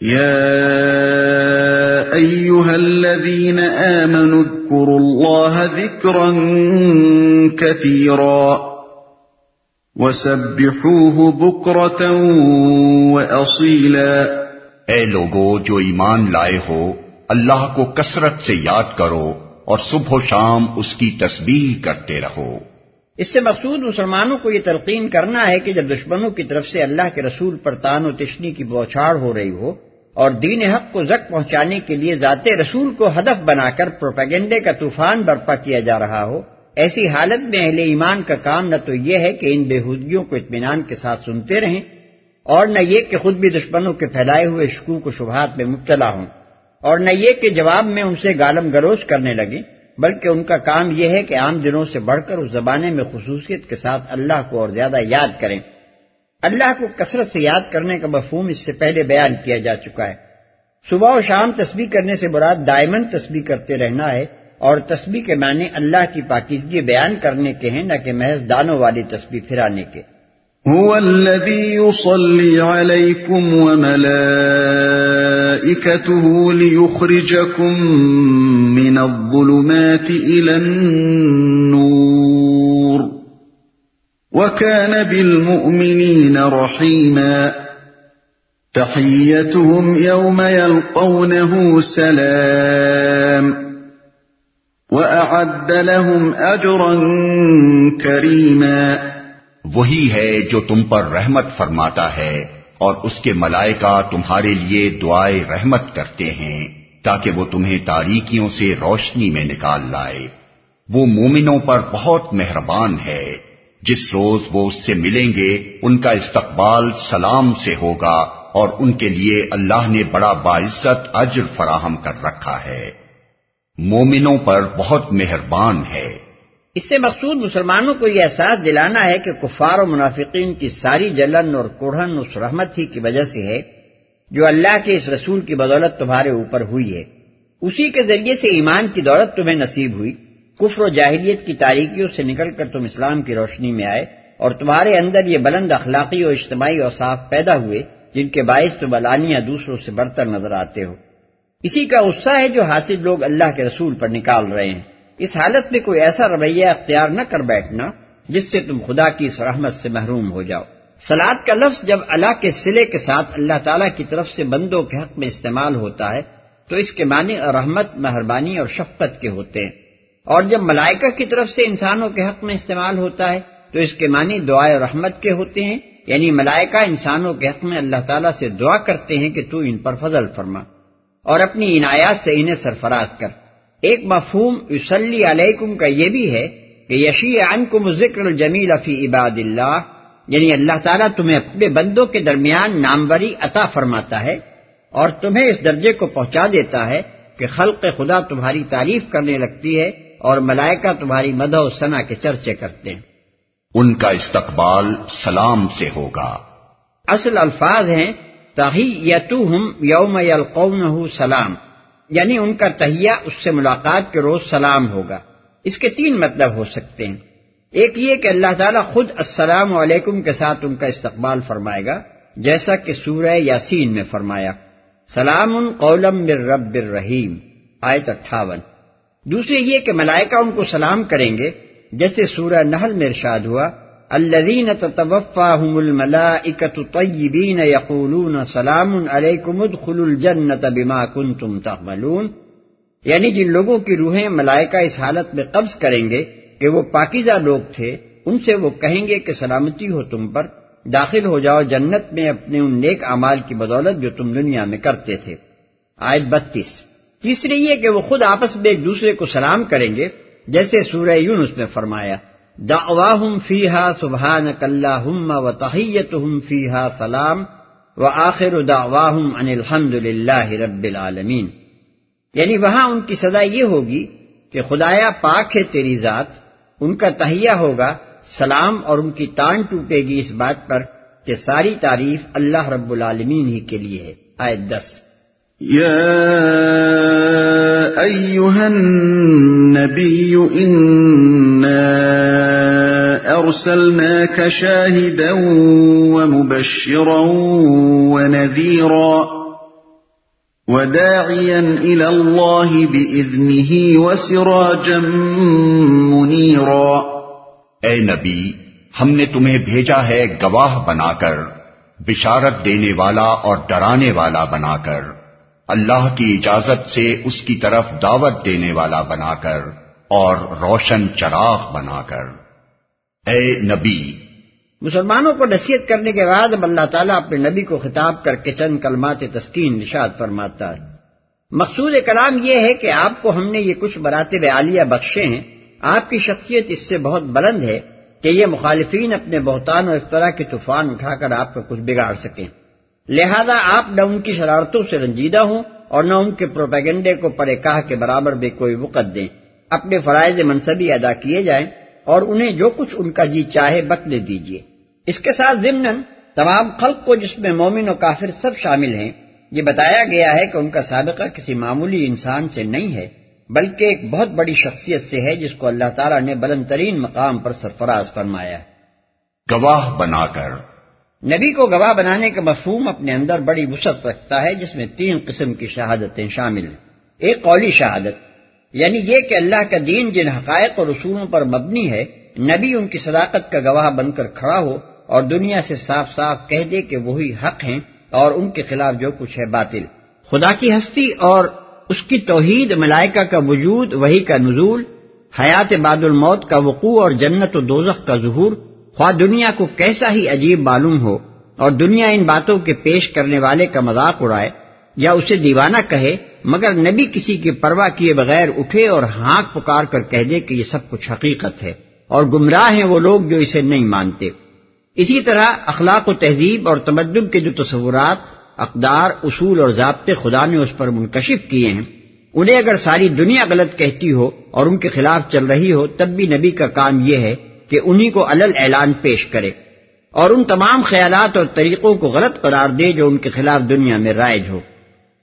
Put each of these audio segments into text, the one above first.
يا أيها الذين آمنوا اذكروا الله ذكرا كثيرا وسبحوه بكرة وأصيلا اے لوگو جو ایمان لائے ہو اللہ کو کثرت سے یاد کرو اور صبح و شام اس کی تسبیح کرتے رہو۔ اس سے مقصود مسلمانوں کو یہ تلقین کرنا ہے کہ جب دشمنوں کی طرف سے اللہ کے رسول پر تان و تشنی کی بوچھاڑ ہو رہی ہو اور دین حق کو زک پہنچانے کے لیے ذات رسول کو ہدف بنا کر پروپیگنڈے کا طوفان برپا کیا جا رہا ہو۔ ایسی حالت میں اہل ایمان کا کام نہ تو یہ ہے کہ ان بےحودگیوں کو اطمینان کے ساتھ سنتے رہیں اور نہ یہ کہ خود بھی دشمنوں کے پھیلائے ہوئے شکوک و شبہات میں مبتلا ہوں اور نہ یہ کہ جواب میں ان سے گالم گروش کرنے لگے بلکہ ان کا کام یہ ہے کہ عام دنوں سے بڑھ کر اس زمانے میں خصوصیت کے ساتھ اللہ کو اور زیادہ یاد کریں۔ اللہ کو کثرت سے یاد کرنے کا مفہوم اس سے پہلے بیان کیا جا چکا ہے۔ صبح و شام تسبیح کرنے سے مراد دائمن تسبیح کرتے رہنا ہے اور تسبیح کے معنی اللہ کی پاکیزگی بیان کرنے کے ہیں، نہ کہ محض دانوں والی تسبیح پھرانے کے۔ هو الذي يصلي عليكم وملائكته ليخرجكم من الظلمات إلى النور. وكان بالمؤمنين رحيما. تحيتهم يوم يلقونه سلام. وأعد لهم أجرا كريما. وہی ہے جو تم پر رحمت فرماتا ہے اور اس کے ملائکہ تمہارے لیے دعائے رحمت کرتے ہیں تاکہ وہ تمہیں تاریکیوں سے روشنی میں نکال لائے۔ وہ مومنوں پر بہت مہربان ہے۔ جس روز وہ اس سے ملیں گے، ان کا استقبال سلام سے ہوگا اور ان کے لیے اللہ نے بڑا باعزت اجر فراہم کر رکھا ہے۔ مومنوں پر بہت مہربان ہے۔ اس سے مقصود مسلمانوں کو یہ احساس دلانا ہے کہ کفار و منافقین کی ساری جلن اور کوڑھن اس رحمت ہی کی وجہ سے ہے جو اللہ کے اس رسول کی بدولت تمہارے اوپر ہوئی ہے۔ اسی کے ذریعے سے ایمان کی دولت تمہیں نصیب ہوئی۔ کفر و جاہلیت کی تاریکیوں سے نکل کر تم اسلام کی روشنی میں آئے اور تمہارے اندر یہ بلند اخلاقی اور اجتماعی اوصاف پیدا ہوئے جن کے باعث تم علانیہ دوسروں سے برتر نظر آتے ہو۔ اسی کا غصہ ہے جو حاصل لوگ اللہ کے رسول پر نکال رہے ہیں۔ اس حالت میں کوئی ایسا رویہ اختیار نہ کر بیٹھنا جس سے تم خدا کی اس رحمت سے محروم ہو جاؤ۔ سلاد کا لفظ جب اللہ کے سلے کے ساتھ اللہ تعالیٰ کی طرف سے بندوں کے حق میں استعمال ہوتا ہے تو اس کے معنی رحمت، مہربانی اور شفقت کے ہوتے ہیں۔ اور جب ملائکہ کی طرف سے انسانوں کے حق میں استعمال ہوتا ہے، تو اس کے معنی دعائے رحمت کے ہوتے ہیں۔ یعنی ملائکہ انسانوں کے حق میں اللہ تعالیٰ سے دعا کرتے ہیں کہ تو ان پر فضل فرما اور اپنی عنایات سے انہیں سرفراز کر۔ ایک مفہوم یوسلی علیکم کا یہ بھی ہے کہ یشی عنکم ذکر الجمیل فی عباد اللہ یعنی اللہ تعالیٰ تمہیں اپنے بندوں کے درمیان ناموری عطا فرماتا ہے اور تمہیں اس درجے کو پہنچا دیتا ہے کہ خلق خدا تمہاری تعریف کرنے لگتی ہے۔ اور ملائکہ تمہاری مد و ثنا کے چرچے کرتے ہیں۔ ان کا استقبال سلام سے ہوگا۔ اصل الفاظ ہیں تاہی یتو ہم یوم یلقون سلام۔ یعنی ان کا تہیا اس سے ملاقات کے روز سلام ہوگا۔ اس کے تین مطلب ہو سکتے ہیں۔ ایک یہ کہ اللہ تعالیٰ خود السلام علیکم کے ساتھ ان کا استقبال فرمائے گا جیسا کہ سورہ یاسین میں فرمایا۔ سلام قولم بر رب الرحیم آیت اٹھاون۔ دوسرے یہ کہ ملائکہ ان کو سلام کریں گے، جیسے سورہ نحل میں ارشاد ہوا الذين تتوفاهم الملائكة طيبين يقولون سلام عليكم ادخلوا الجنة بما كنتم تعملون۔ یعنی جن لوگوں کی روحیں ملائکہ اس حالت میں قبض کریں گے کہ وہ پاکیزہ لوگ تھے، ان سے وہ کہیں گے کہ سلامتی ہو تم پر، داخل ہو جاؤ جنت میں اپنے ان نیک اعمال کی بدولت جو تم دنیا میں کرتے تھے۔ آیت بتیس۔ تیسری یہ کہ وہ خود آپس میں ایک دوسرے کو سلام کریں گے، جیسے سورہ یونس میں فرمایا، دعواہم فیہا سبحانک اللہم و تحیتہم فیہا سلام و آخر دعواہم ان الحمد للہ رب العالمین. یعنی وہاں ان کی صدا یہ ہوگی کہ خدایا پاک ہے تیری ذات، ان کا تہیہ ہوگا، سلام اور ان کی تان ٹوٹے گی اس بات پر کہ ساری تعریف اللہ رب العالمین ہی کے لیے ہے۔ آیت دس۔ أيها النبي إنا أرسلناك شاهدا ومبشرا ونذيرا وداعيا إلى الله بإذنه وسراجا منيرا اے نبی، ہم نے تمہیں بھیجا ہے گواہ بنا کر، بشارت دینے والا اور ڈرانے والا بنا کر۔ اللہ کی اجازت سے اس کی طرف دعوت دینے والا بنا کر اور روشن چراغ بنا کر۔ اے نبی۔ مسلمانوں کو نصیحت کرنے کے بعد اب اللہ تعالیٰ اپنے نبی کو خطاب کر کے چند کلمات تسکین نشاد فرماتا ہے۔ مقصود کلام یہ ہے کہ آپ کو ہم نے یہ کچھ براتب عالیہ بخشے ہیں۔ آپ کی شخصیت اس سے بہت بلند ہے کہ یہ مخالفین اپنے بہتان اور اس طرح کے طوفان اٹھا کر آپ کا کچھ بگاڑ سکیں۔ لہذا آپ نہ ان کی شرارتوں سے رنجیدہ ہوں اور نہ ان کے پروپیگنڈے کو پرے کہا کے برابر بے کوئی وقت دیں۔ اپنے فرائض منصبی ادا کیے جائیں اور انہیں جو کچھ ان کا جی چاہے بکنے دیجیے اس کے ساتھ ضمن تمام خلق کو جس میں مومن و کافر سب شامل ہیں، یہ بتایا گیا ہے کہ ان کا سابقہ کسی معمولی انسان سے نہیں ہے، بلکہ ایک بہت بڑی شخصیت سے ہے جس کو اللہ تعالیٰ نے بلند ترین مقام پر سرفراز فرمایا۔ گواہ بنا کر نبی کو گواہ بنانے کا مفہوم اپنے اندر بڑی وسعت رکھتا ہے، جس میں تین قسم کی شہادتیں شامل ہیں۔ ایک قولی شہادت یعنی یہ کہ اللہ کا دین جن حقائق اور رسولوں پر مبنی ہے، نبی ان کی صداقت کا گواہ بن کر کھڑا ہو اور دنیا سے صاف صاف کہہ دے کہ وہی حق ہیں اور ان کے خلاف جو کچھ ہے باطل۔ خدا کی ہستی اور اس کی توحید ملائکہ کا وجود وہی کا نزول، حیات بعد الموت کا وقوع اور جنت و دوزخ کا ظہور خواہ دنیا کو کیسا ہی عجیب معلوم ہو اور دنیا ان باتوں کے پیش کرنے والے کا مذاق اڑائے یا اسے دیوانہ کہے، مگر نبی کسی کی پرواہ کیے بغیر اٹھے اور ہانک پکار کر کہہ دے کہ یہ سب کچھ حقیقت ہے اور گمراہ ہیں وہ لوگ جو اسے نہیں مانتے۔ اسی طرح اخلاق و تہذیب اور تمدن کے جو تصورات، اقدار، اصول اور ضابطے خدا نے اس پر منکشف کیے ہیں، انہیں اگر ساری دنیا غلط کہتی ہو اور ان کے خلاف چل رہی ہو، تب بھی نبی کا کام یہ ہے کہ انہی کو الل اعلان پیش کرے اور ان تمام خیالات اور طریقوں کو غلط قرار دے جو ان کے خلاف دنیا میں رائج ہو۔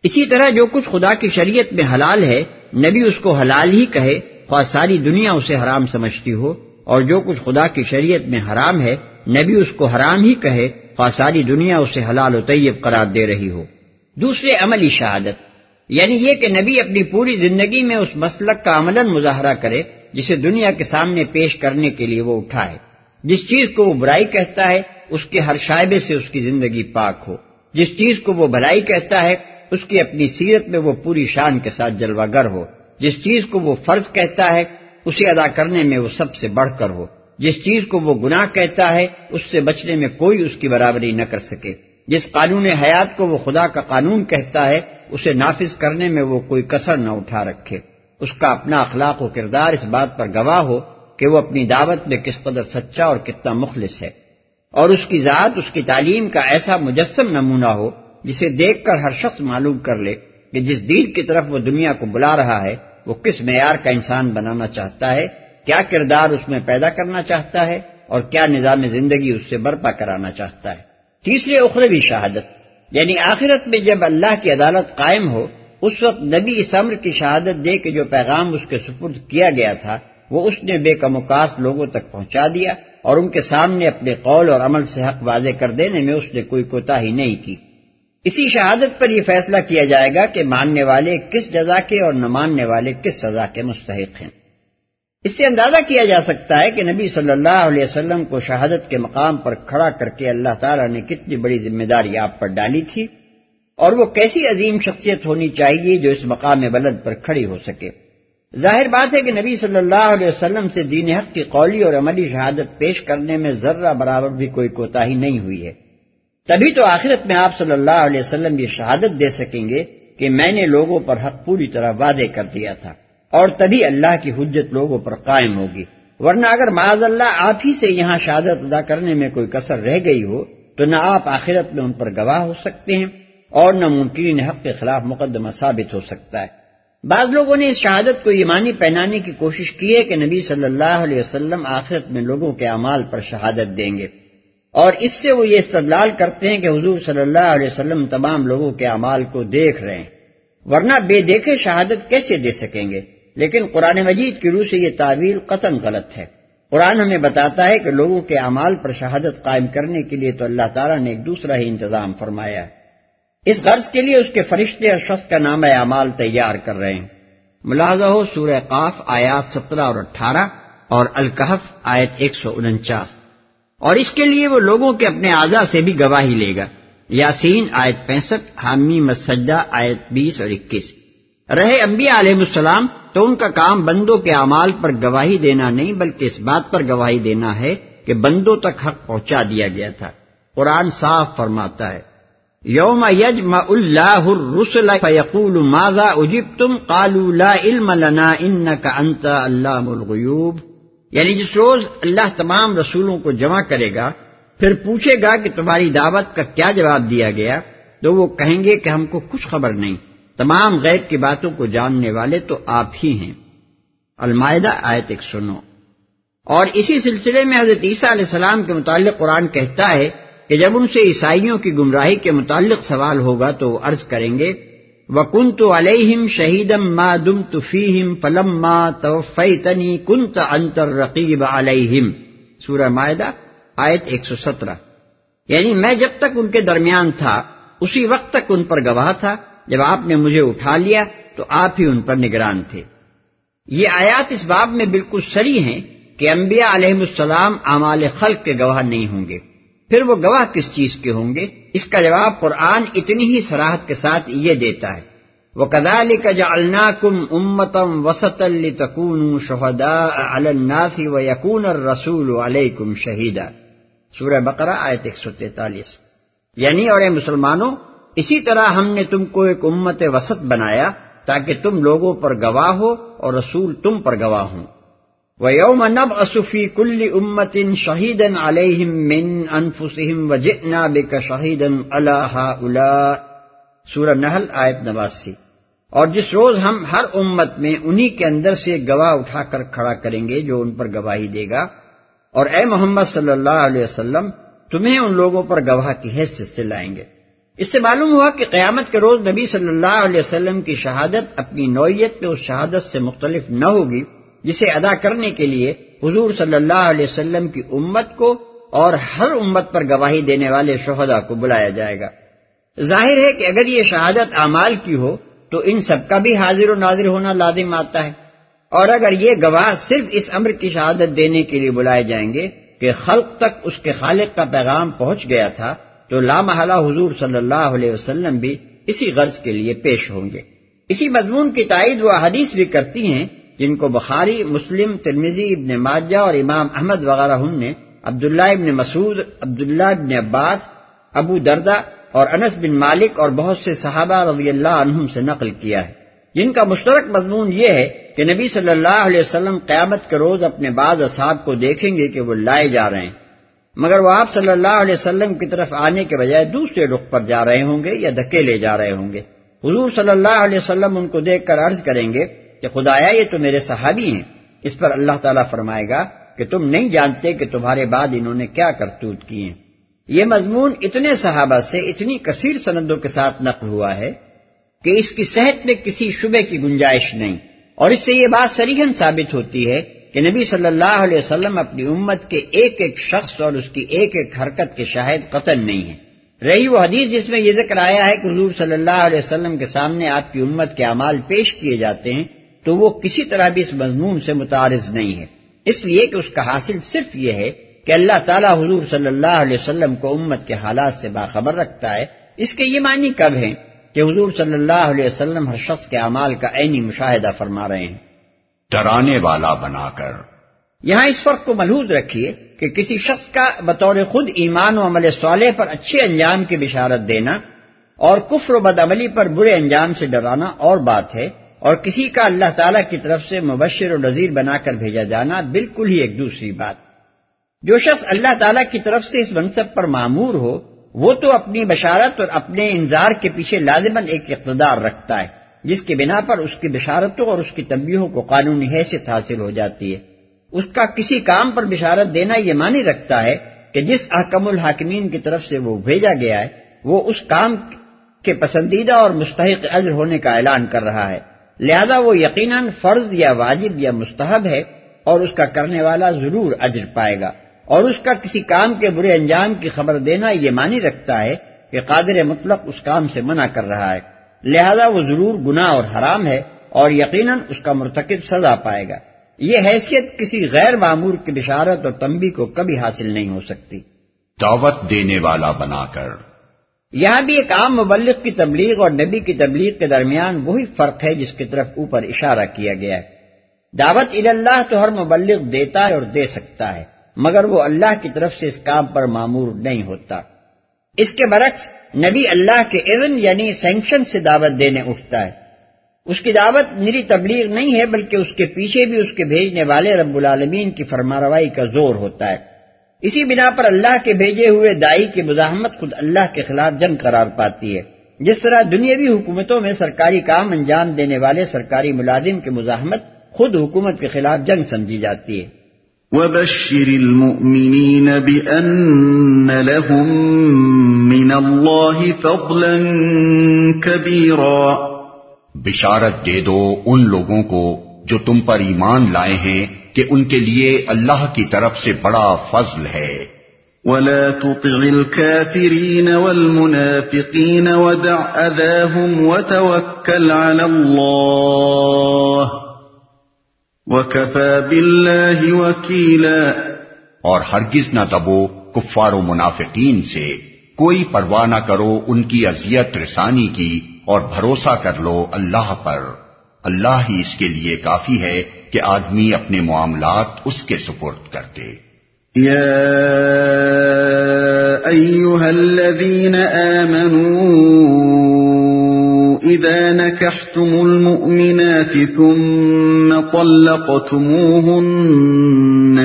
اسی طرح جو کچھ خدا کی شریعت میں حلال ہے، نبی اس کو حلال ہی کہے، خواہ ساری دنیا اسے حرام سمجھتی ہو۔ اور جو کچھ خدا کی شریعت میں حرام ہے، نبی اس کو حرام ہی کہے، خواہ ساری دنیا اسے حلال و طیب قرار دے رہی ہو۔ دوسرے عملی شہادت یعنی یہ کہ نبی اپنی پوری زندگی میں اس مسلک کا عمل مظاہرہ کرے جسے دنیا کے سامنے پیش کرنے کے لیے وہ اٹھائے۔ جس چیز کو وہ برائی کہتا ہے، اس کے ہر شائبے سے اس کی زندگی پاک ہو۔ جس چیز کو وہ بھلائی کہتا ہے، اس کی اپنی سیرت میں وہ پوری شان کے ساتھ جلوہ گر ہو۔ جس چیز کو وہ فرض کہتا ہے، اسے ادا کرنے میں وہ سب سے بڑھ کر ہو۔ جس چیز کو وہ گناہ کہتا ہے، اس سے بچنے میں کوئی اس کی برابری نہ کر سکے۔ جس قانون حیات کو وہ خدا کا قانون کہتا ہے، اسے نافذ کرنے میں وہ کوئی کسر نہ اٹھا رکھے۔ اس کا اپنا اخلاق و کردار اس بات پر گواہ ہو کہ وہ اپنی دعوت میں کس قدر سچا اور کتنا مخلص ہے۔ اور اس کی ذات، اس کی تعلیم کا ایسا مجسم نمونہ ہو جسے دیکھ کر ہر شخص معلوم کر لے کہ جس دین کی طرف وہ دنیا کو بلا رہا ہے، وہ کس معیار کا انسان بنانا چاہتا ہے، کیا کردار اس میں پیدا کرنا چاہتا ہے اور کیا نظام زندگی اس سے برپا کرانا چاہتا ہے۔ تیسرے اخروی شہادت یعنی آخرت میں جب اللہ کی عدالت قائم ہو اس وقت نبی اس امر کی شہادت دے کہ جو پیغام اس کے سپرد کیا گیا تھا، وہ اس نے بے کموکاس لوگوں تک پہنچا دیا اور ان کے سامنے اپنے قول اور عمل سے حق واضح کر دینے میں اس نے کوئی کوتا ہی نہیں کی اسی شہادت پر یہ فیصلہ کیا جائے گا کہ ماننے والے کس جزا کے اور نہ ماننے والے کس سزا کے مستحق ہیں۔ اس سے اندازہ کیا جا سکتا ہے کہ نبی صلی اللہ علیہ وسلم کو شہادت کے مقام پر کھڑا کر کے اللہ تعالیٰ نے کتنی بڑی ذمہ داری آپ پر ڈالی تھی۔ اور وہ کیسی عظیم شخصیت ہونی چاہیے جو اس مقام بلد پر کھڑی ہو سکے؟ ظاہر بات ہے کہ نبی صلی اللہ علیہ وسلم سے دین حق کی قولی اور عملی شہادت پیش کرنے میں ذرہ برابر بھی کوئی کوتاہی نہیں ہوئی ہے۔ تبھی تو آخرت میں آپ صلی اللہ علیہ وسلم یہ شہادت دے سکیں گے کہ میں نے لوگوں پر حق پوری طرح وعدے کر دیا تھا اور تبھی اللہ کی حجت لوگوں پر قائم ہوگی۔ ورنہ اگر معاذ اللہ آپ ہی سے یہاں شہادت ادا کرنے میں کوئی کسر رہ گئی ہو تو نہ آپ آخرت میں ان پر گواہ ہو سکتے ہیں۔ اور نہ ممکن حق کے خلاف مقدمہ ثابت ہو سکتا ہے۔ بعض لوگوں نے اس شہادت کو ایمانی پہنانے کی کوشش کی ہے کہ نبی صلی اللہ علیہ وسلم آخرت میں لوگوں کے اعمال پر شہادت دیں گے۔ اور اس سے وہ یہ استدلال کرتے ہیں کہ حضور صلی اللہ علیہ وسلم تمام لوگوں کے اعمال کو دیکھ رہے ہیں۔ ورنہ بے دیکھے شہادت کیسے دے سکیں گے؟ لیکن قرآن مجید کی روح سے یہ تعویل قطن غلط ہے۔ قرآن ہمیں بتاتا ہے کہ لوگوں کے اعمال پر شہادت قائم کرنے کے لیے تو اللہ تعالیٰ نے ایک دوسرا ہی انتظام فرمایا ہے۔ اس غرض کے لیے اس کے فرشتے اور شخص کا نام اعمال تیار کر رہے ہیں۔ ملاحظہ ہو، سورہ قاف آیات سترہ اور اٹھارہ اور الکحف آیت ایک سو انچاس۔ اور اس کے لیے وہ لوگوں کے اپنے اعضا سے بھی گواہی لے گا۔ یاسین آیت پینسٹھ، حامی مسجدہ آیت بیس اور اکیس۔ رہے انبیاء علیہ السلام، تو ان کا کام بندوں کے اعمال پر گواہی دینا نہیں، بلکہ اس بات پر گواہی دینا ہے کہ بندوں تک حق پہنچا دیا گیا تھا۔ قرآن صاف فرماتا ہے۔ یوم یجم اللہ الرسل فیقول ماذا اجبتم؟ قالوا لا علم لنا انك انت علام الغیوب. یعنی جس روز اللہ تمام رسولوں کو جمع کرے گا، پھر پوچھے گا کہ تمہاری دعوت کا کیا جواب دیا گیا، تو وہ کہیں گے کہ ہم کو کچھ خبر نہیں۔ تمام غیب کی باتوں کو جاننے والے تو آپ ہی ہیں۔ المائدہ آیت ایک سنو اور اسی سلسلے میں حضرت عیسیٰ علیہ السلام کے متعلق قرآن کہتا ہے کہ جب ان سے عیسائیوں کی گمراہی کے متعلق سوال ہوگا تو وہ عرض کریں گے وکن تو علیہم شہیدم ما دم تفیم فلم ما توفیتنی کنت انتر رقیب علیہم سورہ معدہ آیت ایک سو سترہ۔ یعنی میں جب تک ان کے درمیان تھا، اسی وقت تک ان پر گواہ تھا، جب آپ نے مجھے اٹھا لیا تو آپ ہی ان پر نگران تھے۔ یہ آیات اس باب میں بالکل سری ہیں کہ انبیاء علیہ السلام اعمال خلق کے گواہ نہیں ہوں گے۔ پھر وہ گواہ کس چیز کے ہوں گے؟ اس کا جواب قرآن اتنی ہی سراحت کے ساتھ یہ دیتا ہے۔ وہ کدال کا جا کم امتم وسط الکون شہدا النافی و یقون رسول علیہ شہیدہ سورہ بقرہ آیت ایک سو تینتالیس۔ یعنی اور مسلمانوں، اسی طرح ہم نے تم کو ایک امت وسط بنایا تاکہ تم لوگوں پر گواہ ہو اور رسول تم پر گواہ ہوں۔ وہ یوم نب اصفی کل امت شہید علیہم من انفسم و جتنا بک شہید اللہ سورہ نحل آیت نواسی۔ اور جس روز ہم ہر امت میں انہی کے اندر سے گواہ اٹھا کر کھڑا کریں گے جو ان پر گواہی دے گا، اور اے محمد صلی اللہ علیہ وسلم، تمہیں ان لوگوں پر گواہ کی حیثیت سے لائیں گے۔ اس سے معلوم ہوا کہ قیامت کے روز نبی صلی اللہ علیہ وسلم کی شہادت اپنی نوعیت میں اس شہادت سے مختلف نہ ہوگی جسے ادا کرنے کے لیے حضور صلی اللہ علیہ وسلم کی امت کو اور ہر امت پر گواہی دینے والے شہدا کو بلایا جائے گا۔ ظاہر ہے کہ اگر یہ شہادت اعمال کی ہو، تو ان سب کا بھی حاضر و ناظر ہونا لازم آتا ہے۔ اور اگر یہ گواہ صرف اس امر کی شہادت دینے کے لیے بلائے جائیں گے کہ خلق تک اس کے خالق کا پیغام پہنچ گیا تھا، تو لامحلہ حضور صلی اللہ علیہ وسلم بھی اسی غرض کے لیے پیش ہوں گے۔ اسی مضمون کی تائید وہ حدیث بھی کرتی ہیں جن کو بخاری، مسلم ترمیزی ابن ماجہ اور امام احمد وغیرہ نے، عبداللہ ابن مسعود، عبداللہ ابن عباس، ابو دردہ اور انس بن مالک اور بہت سے صحابہ رضی اللہ عنہم سے نقل کیا ہے۔ جن کا مشترک مضمون یہ ہے کہ نبی صلی اللہ علیہ وسلم قیامت کے روز اپنے بعض اصحاب کو دیکھیں گے کہ وہ لائے جا رہے ہیں۔ مگر وہ آپ صلی اللہ علیہ وسلم کی طرف آنے کے بجائے دوسرے رخ پر جا رہے ہوں گے یا دھکے لے جا رہے ہوں گے۔ حضور صلی اللہ علیہ وسلم ان کو دیکھ کر عرض کریں گے کہ خدایا، یہ تو میرے صحابی ہیں۔ اس پر اللہ تعالیٰ فرمائے گا کہ تم نہیں جانتے کہ تمہارے بعد انہوں نے کیا کرتوت کی ہیں۔ یہ مضمون اتنے صحابہ سے اتنی کثیر سندوں کے ساتھ نقل ہوا ہے کہ اس کی صحت میں کسی شبے کی گنجائش نہیں۔ اور اس سے یہ بات سریحن ثابت ہوتی ہے کہ نبی صلی اللہ علیہ وسلم اپنی امت کے ایک ایک شخص اور اس کی ایک ایک حرکت کے شاہد قتل نہیں ہیں۔ رہی وہ حدیث جس میں یہ ذکر آیا ہے کہ حضور صلی اللہ علیہ وسلم کے سامنے آپ کی امت کے اعمال پیش کیے جاتے ہیں۔ تو وہ کسی طرح بھی اس مضمون سے متعارض نہیں ہے۔ اس لیے کہ اس کا حاصل صرف یہ ہے کہ اللہ تعالیٰ حضور صلی اللہ علیہ وسلم کو امت کے حالات سے باخبر رکھتا ہے۔ اس کے یہ معنی کب ہیں کہ حضور صلی اللہ علیہ وسلم ہر شخص کے اعمال کا عینی مشاہدہ فرما رہے ہیں۔ ڈرانے والا بنا کر۔ یہاں اس فرق کو ملحوظ رکھیے کہ کسی شخص کا بطور خود ایمان و عمل صالح پر اچھے انجام کی بشارت دینا اور کفر و بد عملی پر برے انجام سے ڈرانا اور بات ہے اور کسی کا اللہ تعالی کی طرف سے مبشر و نذیر بنا کر بھیجا جانا بالکل ہی ایک دوسری بات۔ جو شخص اللہ تعالی کی طرف سے اس منصب پر معمور ہو، وہ تو اپنی بشارت اور اپنے انظار کے پیچھے لازمن ایک اقتدار رکھتا ہے، جس کی بنا پر اس کی بشارتوں اور اس کی تنبیہوں کو قانونی حیثیت حاصل ہو جاتی ہے۔ اس کا کسی کام پر بشارت دینا یہ معنی رکھتا ہے کہ جس احکم الحاکمین کی طرف سے وہ بھیجا گیا ہے، وہ اس کام کے پسندیدہ اور مستحق اجر ہونے کا اعلان کر رہا ہے۔ لہذا وہ یقیناً فرض یا واجب یا مستحب ہے اور اس کا کرنے والا ضرور اجر پائے گا۔ اور اس کا کسی کام کے برے انجام کی خبر دینا یہ معنی رکھتا ہے کہ قادر مطلق اس کام سے منع کر رہا ہے۔ لہذا وہ ضرور گناہ اور حرام ہے اور یقیناً اس کا مرتکب سزا پائے گا۔ یہ حیثیت کسی غیر معمور کی بشارت اور تنبی کو کبھی حاصل نہیں ہو سکتی۔ دعوت دینے والا بنا کر۔ یہاں بھی ایک عام مبلغ کی تبلیغ اور نبی کی تبلیغ کے درمیان وہی فرق ہے جس کی طرف اوپر اشارہ کیا گیا ہے۔ دعوت اللہ تو ہر مبلغ دیتا ہے اور دے سکتا ہے، مگر وہ اللہ کی طرف سے اس کام پر معمور نہیں ہوتا۔ اس کے برعکس، نبی اللہ کے اذن یعنی سینکشن سے دعوت دینے اٹھتا ہے۔ اس کی دعوت میری تبلیغ نہیں ہے، بلکہ اس کے پیچھے بھی اس کے بھیجنے والے رب العالمین کی فرماروائی کا زور ہوتا ہے۔ اسی بنا پر اللہ کے بھیجے ہوئے دائی کی مزاحمت خود اللہ کے خلاف جنگ قرار پاتی ہے۔ جس طرح دنیاوی حکومتوں میں سرکاری کام انجام دینے والے سرکاری ملازم کی مزاحمت خود حکومت کے خلاف جنگ سمجھی جاتی ہے۔ وبشر المؤمنين بأن لهم من الله فضلا كبيرا۔ بشارت دے دو ان لوگوں کو جو تم پر ایمان لائے ہیں۔ کہ ان کے لیے اللہ کی طرف سے بڑا فضل ہے۔ ولا تطع الكافرين والمنافقين ودع أذاهم وتوكل على الله وكفى بالله وكيلا اور ہرگز نہ دبو کفار و منافقین سے۔ کوئی پرواہ نہ کرو ان کی اذیت رسانی کی اور بھروسہ کر لو اللہ پر۔ اللہ ہی اس کے لیے کافی ہے کہ آدمی اپنے معاملات اس کے سپرد کر دے یا ایوہا الذین آمنوا اذا نکحتم المؤمنات ثم طلقتموهن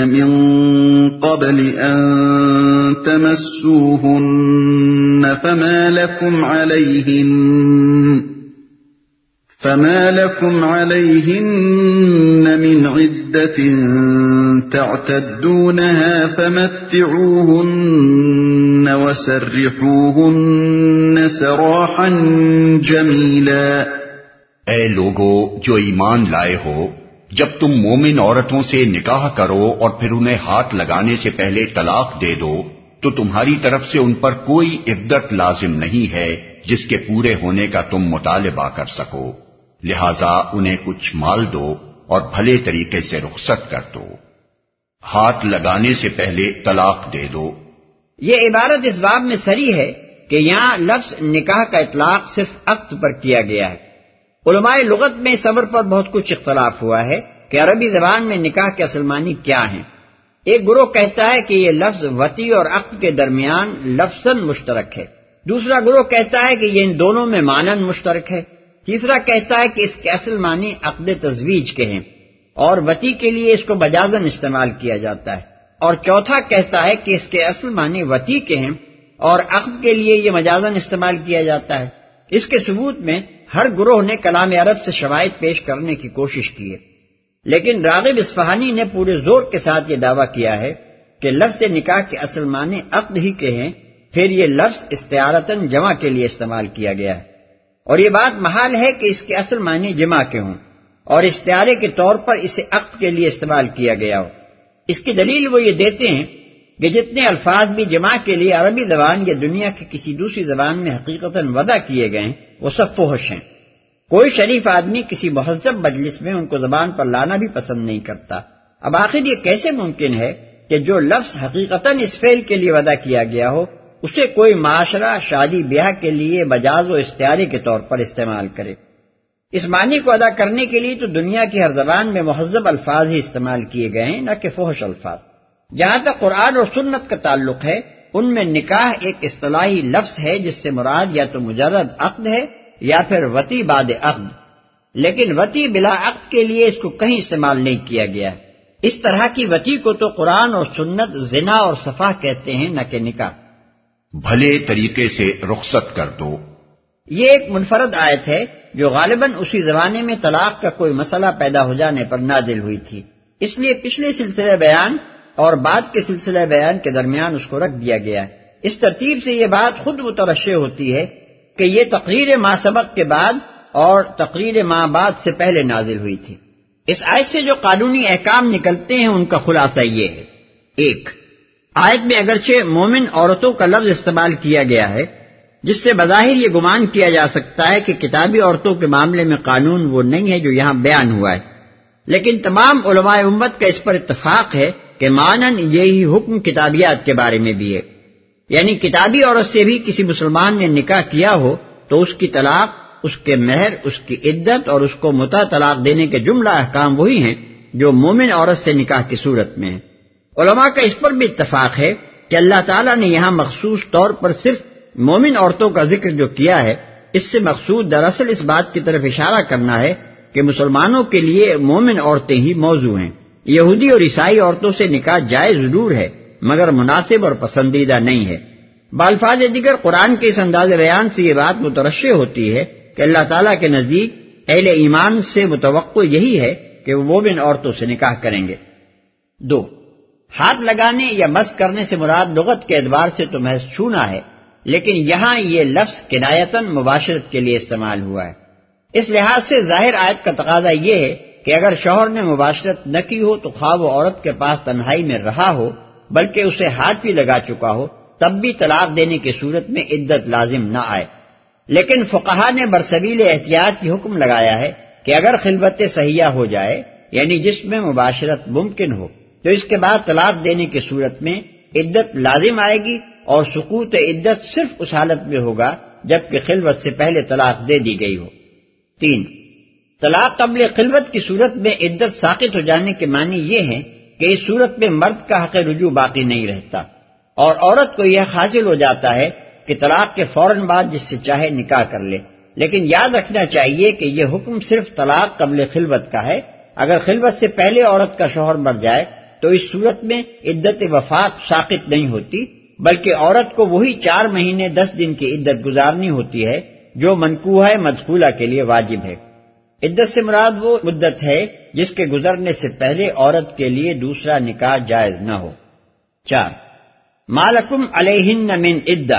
من قبل ان تمسوهن فما لكم عليهن فما لكم عليهن من عدة تعتدونها فمتعوهن وسرحوهن سراحا جميلا اے لوگو، جو ایمان لائے ہو، جب تم مومن عورتوں سے نکاح کرو اور پھر انہیں ہاتھ لگانے سے پہلے طلاق دے دو، تو تمہاری طرف سے ان پر کوئی عدت لازم نہیں ہے، جس کے پورے ہونے کا تم مطالبہ کر سکو۔ لہذا انہیں کچھ مال دو اور بھلے طریقے سے رخصت کر دو۔ ہاتھ لگانے سے پہلے طلاق دے دو۔ یہ عبارت اس باب میں سری ہے کہ یہاں لفظ نکاح کا اطلاق صرف عقد پر کیا گیا ہے۔ علماء لغت میں صبر پر بہت کچھ اختلاف ہوا ہے کہ عربی زبان میں نکاح کے اصل معنی کیا ہیں۔ ایک گروہ کہتا ہے کہ یہ لفظ وتی اور عقد کے درمیان لفظ مشترک ہے۔ دوسرا گروہ کہتا ہے کہ یہ ان دونوں میں مانن مشترک ہے۔ تیسرا کہتا ہے کہ اس کے اصل معنی عقد تزویج کے ہیں اور وتی کے لیے اس کو بجازن استعمال کیا جاتا ہے۔ اور چوتھا کہتا ہے کہ اس کے اصل معنی وتی کے ہیں اور عقد کے لیے یہ مجازن استعمال کیا جاتا ہے۔ اس کے ثبوت میں ہر گروہ نے کلام عرب سے شوائد پیش کرنے کی کوشش کی ہے۔ لیکن راغب اسفہانی نے پورے زور کے ساتھ یہ دعویٰ کیا ہے کہ لفظ نکاح کے اصل معنی عقد ہی کے ہیں۔ پھر یہ لفظ استعارتن جمع کے لیے استعمال کیا گیا ہے۔ اور یہ بات محال ہے کہ اس کے اصل معنی جمع کے ہوں اور اشتہارے کے طور پر اسے عقد کے لیے استعمال کیا گیا ہو۔ اس کی دلیل وہ یہ دیتے ہیں کہ جتنے الفاظ بھی جمع کے لیے عربی زبان یا دنیا کی کسی دوسری زبان میں حقیقت وضع کیے گئے ہیں، وہ سب فوہش ہیں۔ کوئی شریف آدمی کسی مہذب مجلس میں ان کو زبان پر لانا بھی پسند نہیں کرتا۔ اب آخر یہ کیسے ممکن ہے کہ جو لفظ حقیقت اس فعل کے لیے ودا کیا گیا ہو اسے کوئی معاشرہ شادی بیاہ کے لیے بجاز و اشتہاری کے طور پر استعمال کرے۔ اس معنی کو ادا کرنے کے لیے تو دنیا کی ہر زبان میں مہذب الفاظ ہی استعمال کیے گئے ہیں، نہ کہ فوش الفاظ۔ جہاں تک قرآن اور سنت کا تعلق ہے، ان میں نکاح ایک اصطلاحی لفظ ہے، جس سے مراد یا تو مجرد عقد ہے یا پھر وتی باد عقد۔ لیکن وتی بلا عقد کے لیے اس کو کہیں استعمال نہیں کیا گیا۔ اس طرح کی وتی کو تو قرآن اور سنت زنا اور صفا کہتے ہیں، نہ کہ نکاح۔ بھلے طریقے سے رخصت کر دو۔ یہ ایک منفرد آیت ہے جو غالباً اسی زمانے میں طلاق کا کوئی مسئلہ پیدا ہو جانے پر نادل ہوئی تھی۔ اس لیے پچھلے سلسلے بیان اور بعد کے سلسلے بیان کے درمیان اس کو رکھ دیا گیا۔ ہے اس ترتیب سے یہ بات خود مترشع ہوتی ہے کہ یہ تقریر ماں سبق کے بعد اور تقریر ماں بعد سے پہلے نازل ہوئی تھی۔ اس آیت سے جو قانونی احکام نکلتے ہیں ان کا خلاصہ یہ ہے۔ ایک آیت میں اگرچہ مومن عورتوں کا لفظ استعمال کیا گیا ہے، جس سے بظاہر یہ گمان کیا جا سکتا ہے کہ کتابی عورتوں کے معاملے میں قانون وہ نہیں ہے جو یہاں بیان ہوا ہے۔ لیکن تمام علماء امت کا اس پر اتفاق ہے کہ مانن یہی حکم کتابیات کے بارے میں بھی ہے۔ یعنی کتابی عورت سے بھی کسی مسلمان نے نکاح کیا ہو تو اس کی طلاق، اس کے مہر، اس کی عدت اور اس کو متا طلاق دینے کے جملہ احکام وہی ہیں جو مومن عورت سے نکاح کی صورت میں ہیں۔ علماء کا اس پر بھی اتفاق ہے کہ اللہ تعالیٰ نے یہاں مخصوص طور پر صرف مومن عورتوں کا ذکر جو کیا ہے، اس سے مقصود دراصل اس بات کی طرف اشارہ کرنا ہے کہ مسلمانوں کے لیے مومن عورتیں ہی موضوع ہیں۔ یہودی اور عیسائی عورتوں سے نکاح جائز ضرور ہے، مگر مناسب اور پسندیدہ نہیں ہے۔ بالفاظ دیگر قرآن کے اس انداز بیان سے یہ بات مترشع ہوتی ہے کہ اللہ تعالیٰ کے نزدیک اہل ایمان سے متوقع یہی ہے کہ وہ مومن عورتوں سے نکاح کریں گے۔ دو ہاتھ لگانے یا مس کرنے سے مراد لغت کے اعتبار سے تو محض چھونا ہے، لیکن یہاں یہ لفظ کنایتن مباشرت کے لیے استعمال ہوا ہے۔ اس لحاظ سے ظاہر آیت کا تقاضا یہ ہے کہ اگر شوہر نے مباشرت نہ کی ہو تو خواب و عورت کے پاس تنہائی میں رہا ہو، بلکہ اسے ہاتھ بھی لگا چکا ہو، تب بھی طلاق دینے کی صورت میں عدت لازم نہ آئے۔ لیکن فقہا نے برسبیل احتیاط کی حکم لگایا ہے کہ اگر خلبت سہیا ہو جائے یعنی جس میں مباشرت ممکن ہو تو اس کے بعد طلاق دینے کی صورت میں عدت لازم آئے گی اور سکوت عدت صرف اس حالت میں ہوگا جبکہ خلوت سے پہلے طلاق دے دی گئی ہو۔ تین، طلاق قبل خلوت کی صورت میں عدت ساقط ہو جانے کے معنی یہ ہے کہ اس صورت میں مرد کا حق رجوع باقی نہیں رہتا اور عورت کو یہ حاصل ہو جاتا ہے کہ طلاق کے فوراً بعد جس سے چاہے نکاح کر لے۔ لیکن یاد رکھنا چاہیے کہ یہ حکم صرف طلاق قبل خلوت کا ہے۔ اگر خلوت سے پہلے عورت کا شوہر مر جائے تو اس صورت میں عدت وفات ساقط نہیں ہوتی، بلکہ عورت کو وہی چار مہینے دس دن کی عدت گزارنی ہوتی ہے، جو منقوہ مدخولہ کے لیے واجب ہے۔ عدت سے مراد وہ مدت ہے جس کے گزرنے سے پہلے عورت کے لیے دوسرا نکاح جائز نہ ہو۔ چار مالکم علیہن من عدہ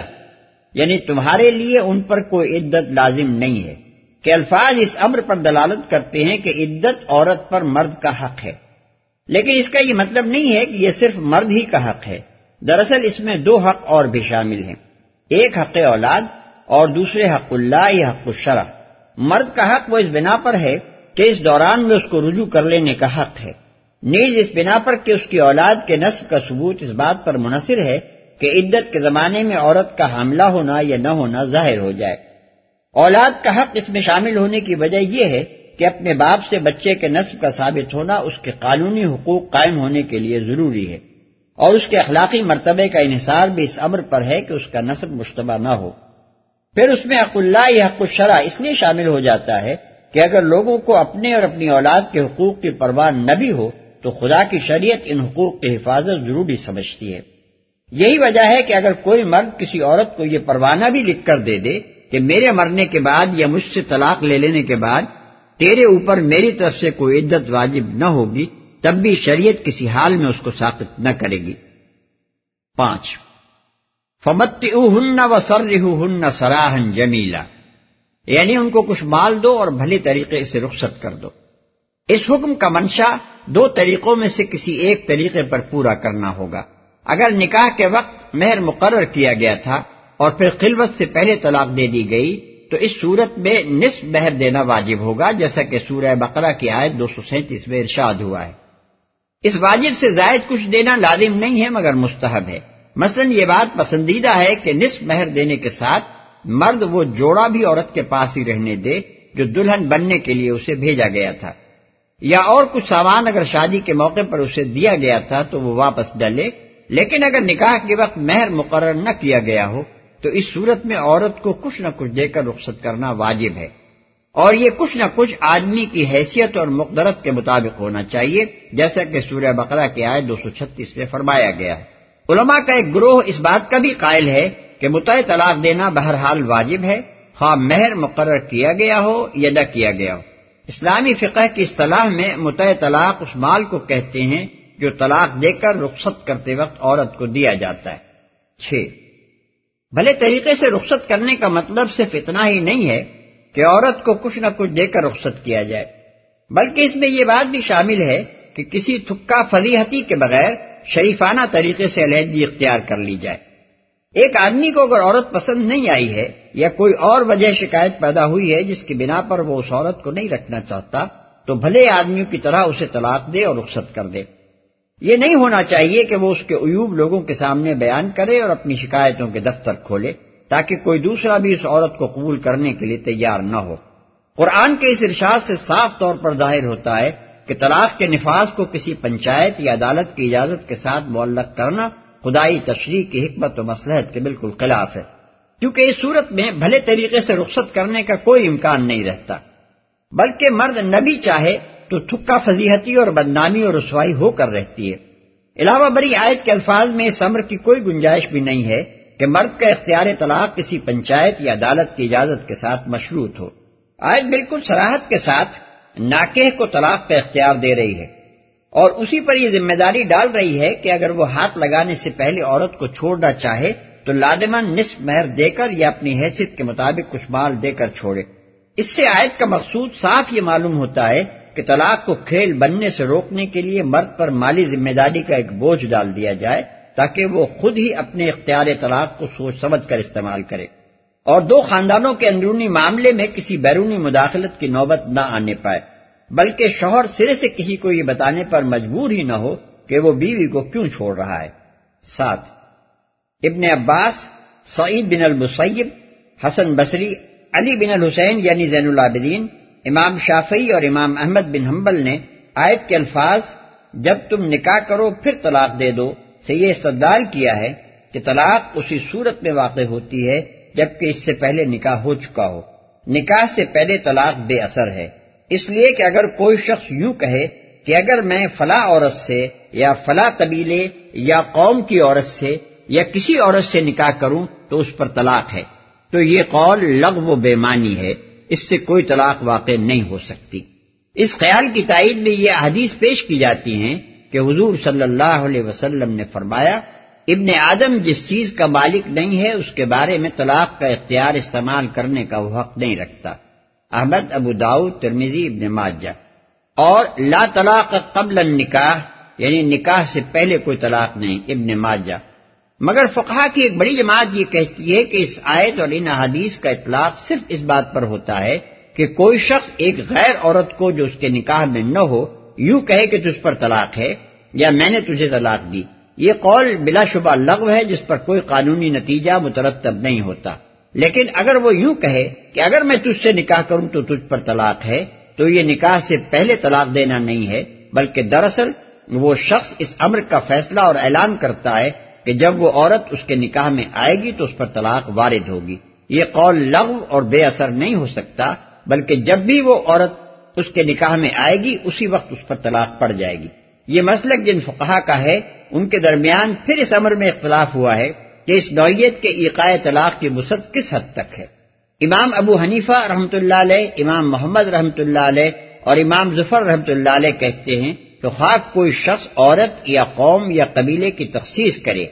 یعنی تمہارے لیے ان پر کوئی عدت لازم نہیں ہے۔ کہ الفاظ اس امر پر دلالت کرتے ہیں کہ عدت عورت پر مرد کا حق ہے۔ لیکن اس کا یہ مطلب نہیں ہے کہ یہ صرف مرد ہی کا حق ہے۔ دراصل اس میں دو حق اور بھی شامل ہیں۔ ایک حق اولاد اور دوسرے حق اللہ یا حق الشرع۔ مرد کا حق وہ اس بنا پر ہے کہ اس دوران میں اس کو رجوع کر لینے کا حق ہے۔ نیز اس بنا پر کہ اس کی اولاد کے نصب کا ثبوت اس بات پر منحصر ہے کہ عدت کے زمانے میں عورت کا حاملہ ہونا یا نہ ہونا ظاہر ہو جائے۔ اولاد کا حق اس میں شامل ہونے کی وجہ یہ ہے کہ اپنے باپ سے بچے کے نصب کا ثابت ہونا اس کے قانونی حقوق قائم ہونے کے لیے ضروری ہے اور اس کے اخلاقی مرتبے کا انحصار بھی اس امر پر ہے کہ اس کا نصب مشتبہ نہ ہو۔ پھر اس میں حق اللہ یا حق الشرع اس لیے شامل ہو جاتا ہے کہ اگر لوگوں کو اپنے اور اپنی اولاد کے حقوق کی پرواہ نہ بھی ہو تو خدا کی شریعت ان حقوق کی حفاظت ضروری سمجھتی ہے۔ یہی وجہ ہے کہ اگر کوئی مرد کسی عورت کو یہ پروانہ بھی لکھ کر دے دے کہ میرے مرنے کے بعد یا مجھ سے طلاق لے لینے کے بعد تیرے اوپر میری طرف سے کوئی عدت واجب نہ ہوگی، تب بھی شریعت کسی حال میں اس کو ساقت نہ کرے گی۔ پانچ۔ فمت ہن و سر ہن سراہن جمیلا یعنی ان کو کچھ مال دو اور بھلی طریقے سے رخصت کر دو۔ اس حکم کا منشا دو طریقوں میں سے کسی ایک طریقے پر پورا کرنا ہوگا۔ اگر نکاح کے وقت مہر مقرر کیا گیا تھا اور پھر خلوت سے پہلے طلاق دے دی گئی تو اس صورت میں نصف بہر دینا واجب ہوگا، جیسا کہ سورہ بقرہ کی آیت دو سو سینتیس میں ارشاد ہوا ہے۔ اس واجب سے زائد کچھ دینا لازم نہیں ہے، مگر مستحب ہے۔ مثلا یہ بات پسندیدہ ہے کہ نصف مہر دینے کے ساتھ مرد وہ جوڑا بھی عورت کے پاس ہی رہنے دے، جو دلہن بننے کے لیے اسے بھیجا گیا تھا۔ یا اور کچھ سامان اگر شادی کے موقع پر اسے دیا گیا تھا تو وہ واپس ڈلے، لیکن اگر نکاح کے وقت مہر مقرر نہ کیا گیا ہو تو اس صورت میں عورت کو کچھ نہ کچھ دے کر رخصت کرنا واجب ہے۔ اور یہ کچھ نہ کچھ آدمی کی حیثیت اور مقدرت کے مطابق ہونا چاہیے، جیسا کہ سورہ بقرہ کے آئے دو سو چھتیس میں فرمایا گیا ہے۔ علماء کا ایک گروہ اس بات کا بھی قائل ہے کہ متع طلاق دینا بہرحال واجب ہے، خواہ مہر مقرر کیا گیا ہو یا نہ کیا گیا ہو۔ اسلامی فقہ کی اصطلاح میں متع طلاق اس مال کو کہتے ہیں جو طلاق دے کر رخصت کرتے وقت عورت کو دیا جاتا ہے۔ چھ۔ بھلے طریقے سے رخصت کرنے کا مطلب صرف اتنا ہی نہیں ہے کہ عورت کو کچھ نہ کچھ دے کر رخصت کیا جائے۔ بلکہ اس میں یہ بات بھی شامل ہے کہ کسی تھکا فضیحتی کے بغیر شریفانہ طریقے سے علیحدگی اختیار کر لی جائے۔ ایک آدمی کو اگر عورت پسند نہیں آئی ہے یا کوئی اور وجہ شکایت پیدا ہوئی ہے جس کی بنا پر وہ اس عورت کو نہیں رکھنا چاہتا، تو بھلے آدمیوں کی طرح اسے طلاق دے اور رخصت کر دے۔ یہ نہیں ہونا چاہیے کہ وہ اس کے عیوب لوگوں کے سامنے بیان کرے اور اپنی شکایتوں کے دفتر کھولے تاکہ کوئی دوسرا بھی اس عورت کو قبول کرنے کے لیے تیار نہ ہو۔ قرآن کے اس ارشاد سے صاف طور پر ظاہر ہوتا ہے کہ طلاق کے نفاذ کو کسی پنچایت یا عدالت کی اجازت کے ساتھ معلق کرنا خدائی تشریح کی حکمت و مسلحت کے بالکل خلاف ہے۔ کیونکہ اس صورت میں بھلے طریقے سے رخصت کرنے کا کوئی امکان نہیں رہتا۔ بلکہ مرد نبی چاہے تو تھکا، فضیحتی اور بدنامی اور رسوائی ہو کر رہتی ہے۔ علاوہ بری آیت کے الفاظ میں اس امر کی کوئی گنجائش بھی نہیں ہے کہ مرد کا اختیار طلاق کسی پنچایت یا عدالت کی اجازت کے ساتھ مشروط ہو۔ آیت بالکل سراہد کے ساتھ ناکہ کو طلاق کا اختیار دے رہی ہے۔ اور اسی پر یہ ذمہ داری ڈال رہی ہے کہ اگر وہ ہاتھ لگانے سے پہلے عورت کو چھوڑنا چاہے تو لادمن نصف مہر دے کر یا اپنی حیثیت کے مطابق کچھ مال دے کر چھوڑے۔ اس سے آیت کا مقصود صاف یہ معلوم ہوتا ہے کہ طلاق کو کھیل بننے سے روکنے کے لیے مرد پر مالی ذمہ داری کا ایک بوجھ ڈال دیا جائے تاکہ وہ خود ہی اپنے اختیار طلاق کو سوچ سمجھ کر استعمال کرے اور دو خاندانوں کے اندرونی معاملے میں کسی بیرونی مداخلت کی نوبت نہ آنے پائے بلکہ شوہر سرے سے کسی کو یہ بتانے پر مجبور ہی نہ ہو کہ وہ بیوی کو کیوں چھوڑ رہا ہے۔ ساتھ ابن عباس، سعید بن المسیب، حسن بصری، علی بن الحسین یعنی زین العابدین امام شافعی اور امام احمد بن حنبل نے آیت کے الفاظ، جب تم نکاح کرو پھر طلاق دے دو، سے یہ استدال کیا ہے کہ طلاق اسی صورت میں واقع ہوتی ہے جبکہ اس سے پہلے نکاح ہو چکا ہو۔ نکاح سے پہلے طلاق بے اثر ہے۔ اس لیے کہ اگر کوئی شخص یوں کہے کہ اگر میں فلاں عورت سے یا فلاں قبیلے یا قوم کی عورت سے یا کسی عورت سے نکاح کروں تو اس پر طلاق ہے۔ تو یہ قول لغو و بے معنی ہے۔ اس سے کوئی طلاق واقع نہیں ہو سکتی۔ اس خیال کی تائید میں یہ حدیث پیش کی جاتی ہیں کہ حضور صلی اللہ علیہ وسلم نے فرمایا، ابن آدم جس چیز کا مالک نہیں ہے، اس کے بارے میں طلاق کا اختیار استعمال کرنے کا وہ حق نہیں رکھتا۔ احمد، ابو داؤد ترمیزی ابن ماجہ۔ اور لا طلاق قبل النکاح یعنی نکاح سے پہلے کوئی طلاق نہیں، ابن ماجہ۔ مگر فقہ کی ایک بڑی جماعت یہ کہتی ہے کہ اس آیت اور ان حدیث کا اطلاق صرف اس بات پر ہوتا ہے کہ کوئی شخص ایک غیر عورت کو جو اس کے نکاح میں نہ ہو، یوں کہے کہ تجھ پر طلاق ہے یا میں نے تجھے طلاق دی۔ یہ قول بلا شبہ لغو ہے جس پر کوئی قانونی نتیجہ مترتب نہیں ہوتا۔ لیکن اگر وہ یوں کہے کہ اگر میں تجھ سے نکاح کروں تو تجھ پر طلاق ہے، تو یہ نکاح سے پہلے طلاق دینا نہیں ہے، بلکہ دراصل وہ شخص اس امر کا فیصلہ اور اعلان کرتا ہے کہ جب وہ عورت اس کے نکاح میں آئے گی تو اس پر طلاق وارد ہوگی۔ یہ قول لغو اور بے اثر نہیں ہو سکتا، بلکہ جب بھی وہ عورت اس کے نکاح میں آئے گی، اسی وقت اس پر طلاق پڑ جائے گی۔ یہ مسلک جن فقہا کا ہے، ان کے درمیان پھر اس عمر میں اختلاف ہوا ہے کہ اس نوعیت کے ایقائے طلاق کی مصد کس حد تک ہے۔ امام ابو حنیفہ رحمۃ اللہ علیہ، امام محمد رحمۃ اللہ علیہ اور امام ظفر رحمۃ اللہ علیہ کہتے ہیں تو خاک کوئی شخص عورت یا قوم یا قبیلے کی تخصیص کرے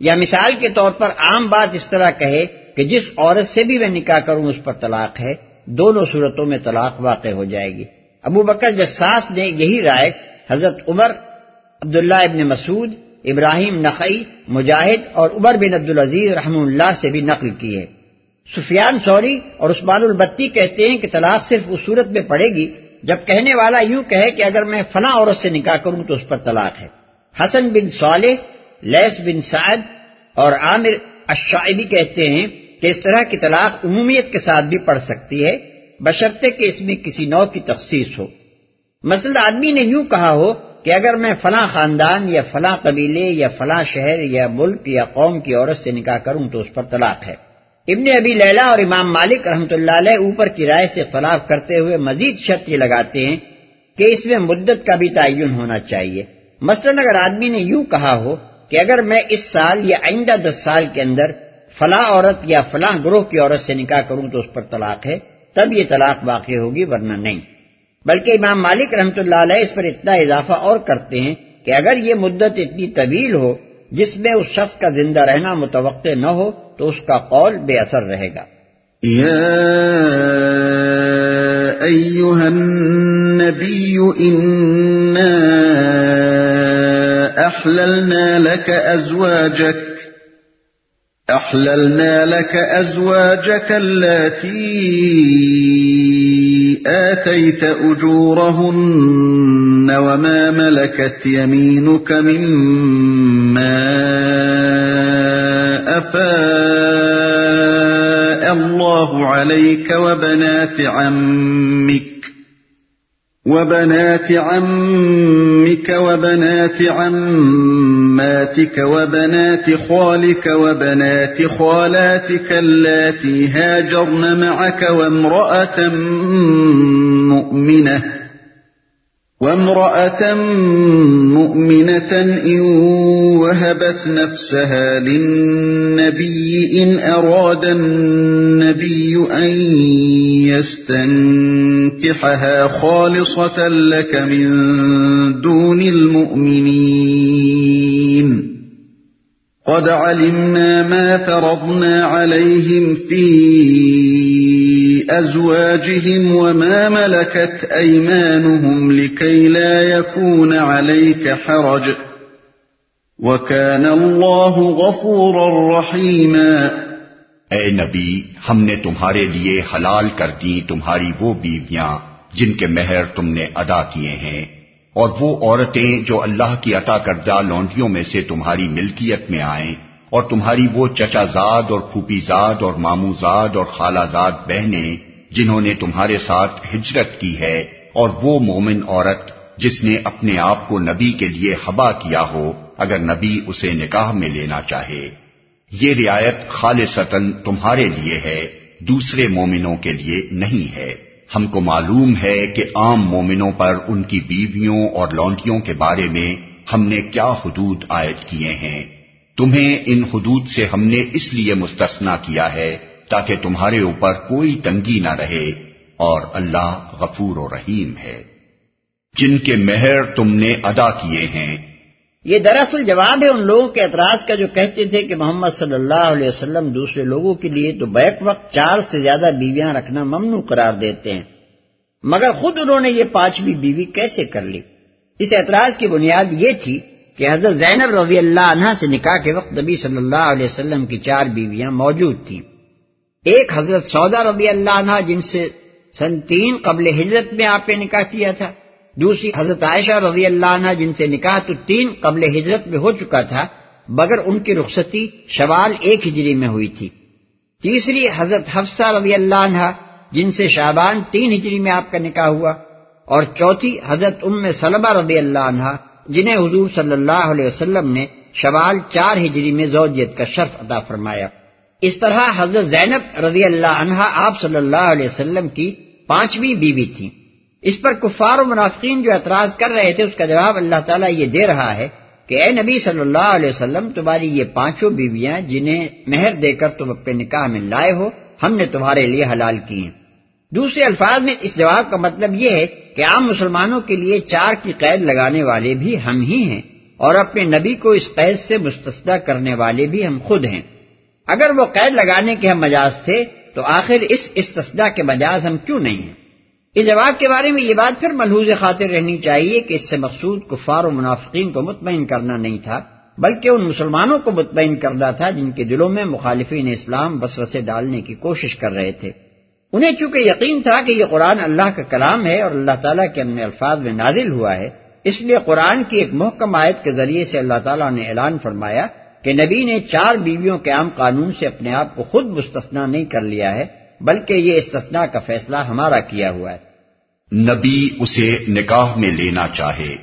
یا مثال کے طور پر عام بات اس طرح کہے کہ جس عورت سے بھی میں نکاح کروں اس پر طلاق ہے، دونوں صورتوں میں طلاق واقع ہو جائے گی۔ ابو بکر جساس نے یہی رائے حضرت عمر، عبداللہ ابن مسعود، ابراہیم نقی مجاہد اور عمر بن عبد العزیز رحم اللہ سے بھی نقل کی ہے۔ سفیان سوری اور عثمان البتی کہتے ہیں کہ طلاق صرف اس صورت میں پڑے گی جب کہنے والا یوں کہے کہ اگر میں فلاں عورت سے نکاح کروں تو اس پر طلاق ہے۔ حسن بن صالح لیس بن سعد اور عامر الشعبی کہتے ہیں کہ اس طرح کی طلاق عمومیت کے ساتھ بھی پڑ سکتی ہے، بشرطے کہ اس میں کسی نو کی تخصیص ہو۔ مثلا آدمی نے یوں کہا ہو کہ اگر میں فلاں خاندان یا فلاں قبیلے یا فلاں شہر یا ملک یا قوم کی عورت سے نکاح کروں تو اس پر طلاق ہے۔ ابن ابی لیلا اور امام مالک رحمۃ اللہ علیہ اوپر کی رائے سے اختلاف کرتے ہوئے مزید شرط یہ لگاتے ہیں کہ اس میں مدت کا بھی تعین ہونا چاہیے۔ مثلا اگر آدمی نے یوں کہا ہو کہ اگر میں اس سال یا آئندہ دس سال کے اندر فلاں عورت یا فلاں گروہ کی عورت سے نکاح کروں تو اس پر طلاق ہے، تب یہ طلاق واقع ہوگی ورنہ نہیں۔ بلکہ امام مالک رحمۃ اللہ علیہ اس پر اتنا اضافہ اور کرتے ہیں کہ اگر یہ مدت اتنی طویل ہو جس میں اس شخص کا زندہ رہنا متوقع نہ ہو تو اس کا قول بے اثر رہے گا۔ أحللنا لك ازواجک۔ أحللنا لك أزواجك التي آتيت أجورهن وما ملكت يمينك مما أفاء الله عليك وبنات عمك وبنات عمك وبنات عماتك وبنات خالك وبنات خالاتك اللاتي هاجرن معك وامرأة مؤمنة وامرأة مؤمنة إن وهبت نفسها للنبي إن أراد النبي أن يستنكحها خالصة لك من دون المؤمنين. قد علمنا ما فرضنا عليهم في أزواجهم وما ملكت أيمانهم لكي لا يكون عليك حرج وكان الله غفورا رحيما اے نبی، ہم نے تمہارے لیے حلال کر دی تمہاری وہ بیویاں جن کے مہر تم نے ادا کیے ہیں، اور وہ عورتیں جو اللہ کی عطا کردہ لونڈیوں میں سے تمہاری ملکیت میں آئیں۔ اور تمہاری وہ چچا زاد اور پھوپھی زاد اور مامو زاد اور خالہ زاد بہنیں جنہوں نے تمہارے ساتھ ہجرت کی ہے، اور وہ مومن عورت جس نے اپنے آپ کو نبی کے لیے حبا کیا ہو، اگر نبی اسے نکاح میں لینا چاہے۔ یہ رعایت خالص تمہارے لیے ہے، دوسرے مومنوں کے لیے نہیں ہے۔ ہم کو معلوم ہے کہ عام مومنوں پر ان کی بیویوں اور لونٹیوں کے بارے میں ہم نے کیا حدود عائد کیے ہیں۔ تمہیں ان حدود سے ہم نے اس لیے مستثنا کیا ہے تاکہ تمہارے اوپر کوئی تنگی نہ رہے اور اللہ غفور و رحیم ہے۔ جن کے مہر تم نے ادا کیے ہیں۔ یہ دراصل جواب ہے ان لوگوں کے اعتراض کا جو کہتے تھے کہ محمد صلی اللہ علیہ وسلم دوسرے لوگوں کے لیے تو بیک وقت چار سے زیادہ بیویاں رکھنا ممنوع قرار دیتے ہیں۔ مگر خود انہوں نے یہ پانچویں بیوی کیسے کر لی؟ اس اعتراض کی بنیاد یہ تھی کہ حضرت زینب رضی اللہ عنہ سے نکاح کے وقت نبی صلی اللہ علیہ وسلم کی چار بیویاں موجود تھیں۔ ایک حضرت سودا رضی اللہ عنہ جن سے سن تین قبل ہجرت میں آپ نے نکاح کیا تھا۔ دوسری حضرت عائشہ رضی اللہ عنہ جن سے نکاح تو تین قبل ہجرت میں ہو چکا تھا بگر ان کی رخصتی شوال ایک ہجری میں ہوئی تھی۔ تیسری حضرت حفصہ رضی اللہ عنہ جن سے شابان تین ہجری میں آپ کا نکاح ہوا۔ اور چوتھی حضرت ام سلمہ رضی اللہ عنہ جنہیں حضور صلی اللہ علیہ وسلم نے شوال چار ہجری میں زوجیت کا شرف عطا فرمایا۔ اس طرح حضرت زینب رضی اللہ عنہا آپ صلی اللہ علیہ وسلم کی پانچویں بیوی تھی اس پر کفار و منافقین جو اعتراض کر رہے تھے، اس کا جواب اللہ تعالیٰ یہ دے رہا ہے کہ اے نبی صلی اللہ علیہ وسلم، تمہاری یہ پانچوں بیویاں جنہیں مہر دے کر تم اپنے نکاح میں لائے ہو، ہم نے تمہارے لیے حلال کی ہیں۔ دوسرے الفاظ میں اس جواب کا مطلب یہ ہے کہ عام مسلمانوں کے لیے چار کی قید لگانے والے بھی ہم ہی ہیں اور اپنے نبی کو اس قید سے مستثدہ کرنے والے بھی ہم خود ہیں۔ اگر وہ قید لگانے کے ہم مجاز تھے، تو آخر اس استثدا کے مجاز ہم کیوں نہیں ہیں؟ اس جواب کے بارے میں یہ بات پھر ملحوظ خاطر رہنی چاہیے کہ اس سے مقصود کفار و منافقین کو مطمئن کرنا نہیں تھا، بلکہ ان مسلمانوں کو مطمئن کرنا تھا جن کے دلوں میں مخالفین اسلام بسوسے ڈالنے کی کوشش کر رہے تھے۔ انہیں چونکہ یقین تھا کہ یہ قرآن اللہ کا کلام ہے اور اللہ تعالیٰ کے اپنے الفاظ میں نازل ہوا ہے اس لیے قرآن کی ایک محکم آیت کے ذریعے سے اللہ تعالیٰ نے اعلان فرمایا کہ نبی نے چار بیویوں کے عام قانون سے اپنے آپ کو خود مستثنا نہیں کر لیا ہے بلکہ یہ استثنا کا فیصلہ ہمارا کیا ہوا ہے۔ نبی اسے نکاح میں لینا چاہے۔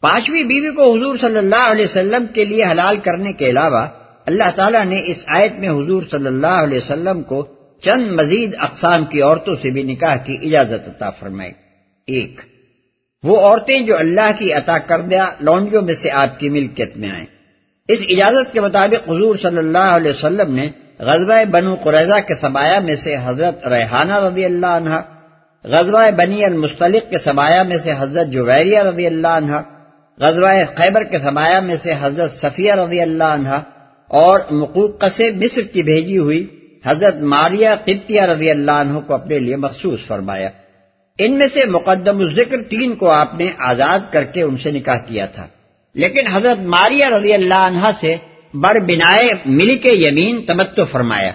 پانچویں بیوی کو حضور صلی اللہ علیہ وسلم کے لیے حلال کرنے کے علاوہ اللہ تعالیٰ نے اس آیت میں حضور صلی اللہ علیہ وسلم کو چند مزید اقسام کی عورتوں سے بھی نکاح کی اجازت عطا فرمائی۔ ایک، وہ عورتیں جو اللہ کی عطا کردہ لونڈیوں میں سے آپ کی ملکیت میں آئیں۔ اس اجازت کے مطابق حضور صلی اللہ علیہ وسلم نے غزوہ بنو قریضہ کے سبایا میں سے حضرت ریحانہ رضی اللہ عنہ، غزوہ بنی المستلق کے سبایا میں سے حضرت جویریہ رضی اللہ عنہ، غزوہ خیبر کے سبایا میں سے حضرت صفیہ رضی اللہ عنہ اور مقوق سے مصر کی بھیجی ہوئی حضرت ماریہ قبطیہ رضی اللہ عنہ کو اپنے لیے مخصوص فرمایا۔ ان میں سے مقدم الذکر تین کو آپ نے آزاد کر کے ان سے نکاح کیا تھا۔ لیکن حضرت ماریہ رضی اللہ عنہ سے بر بنائے ملک یمین تمتو فرمایا۔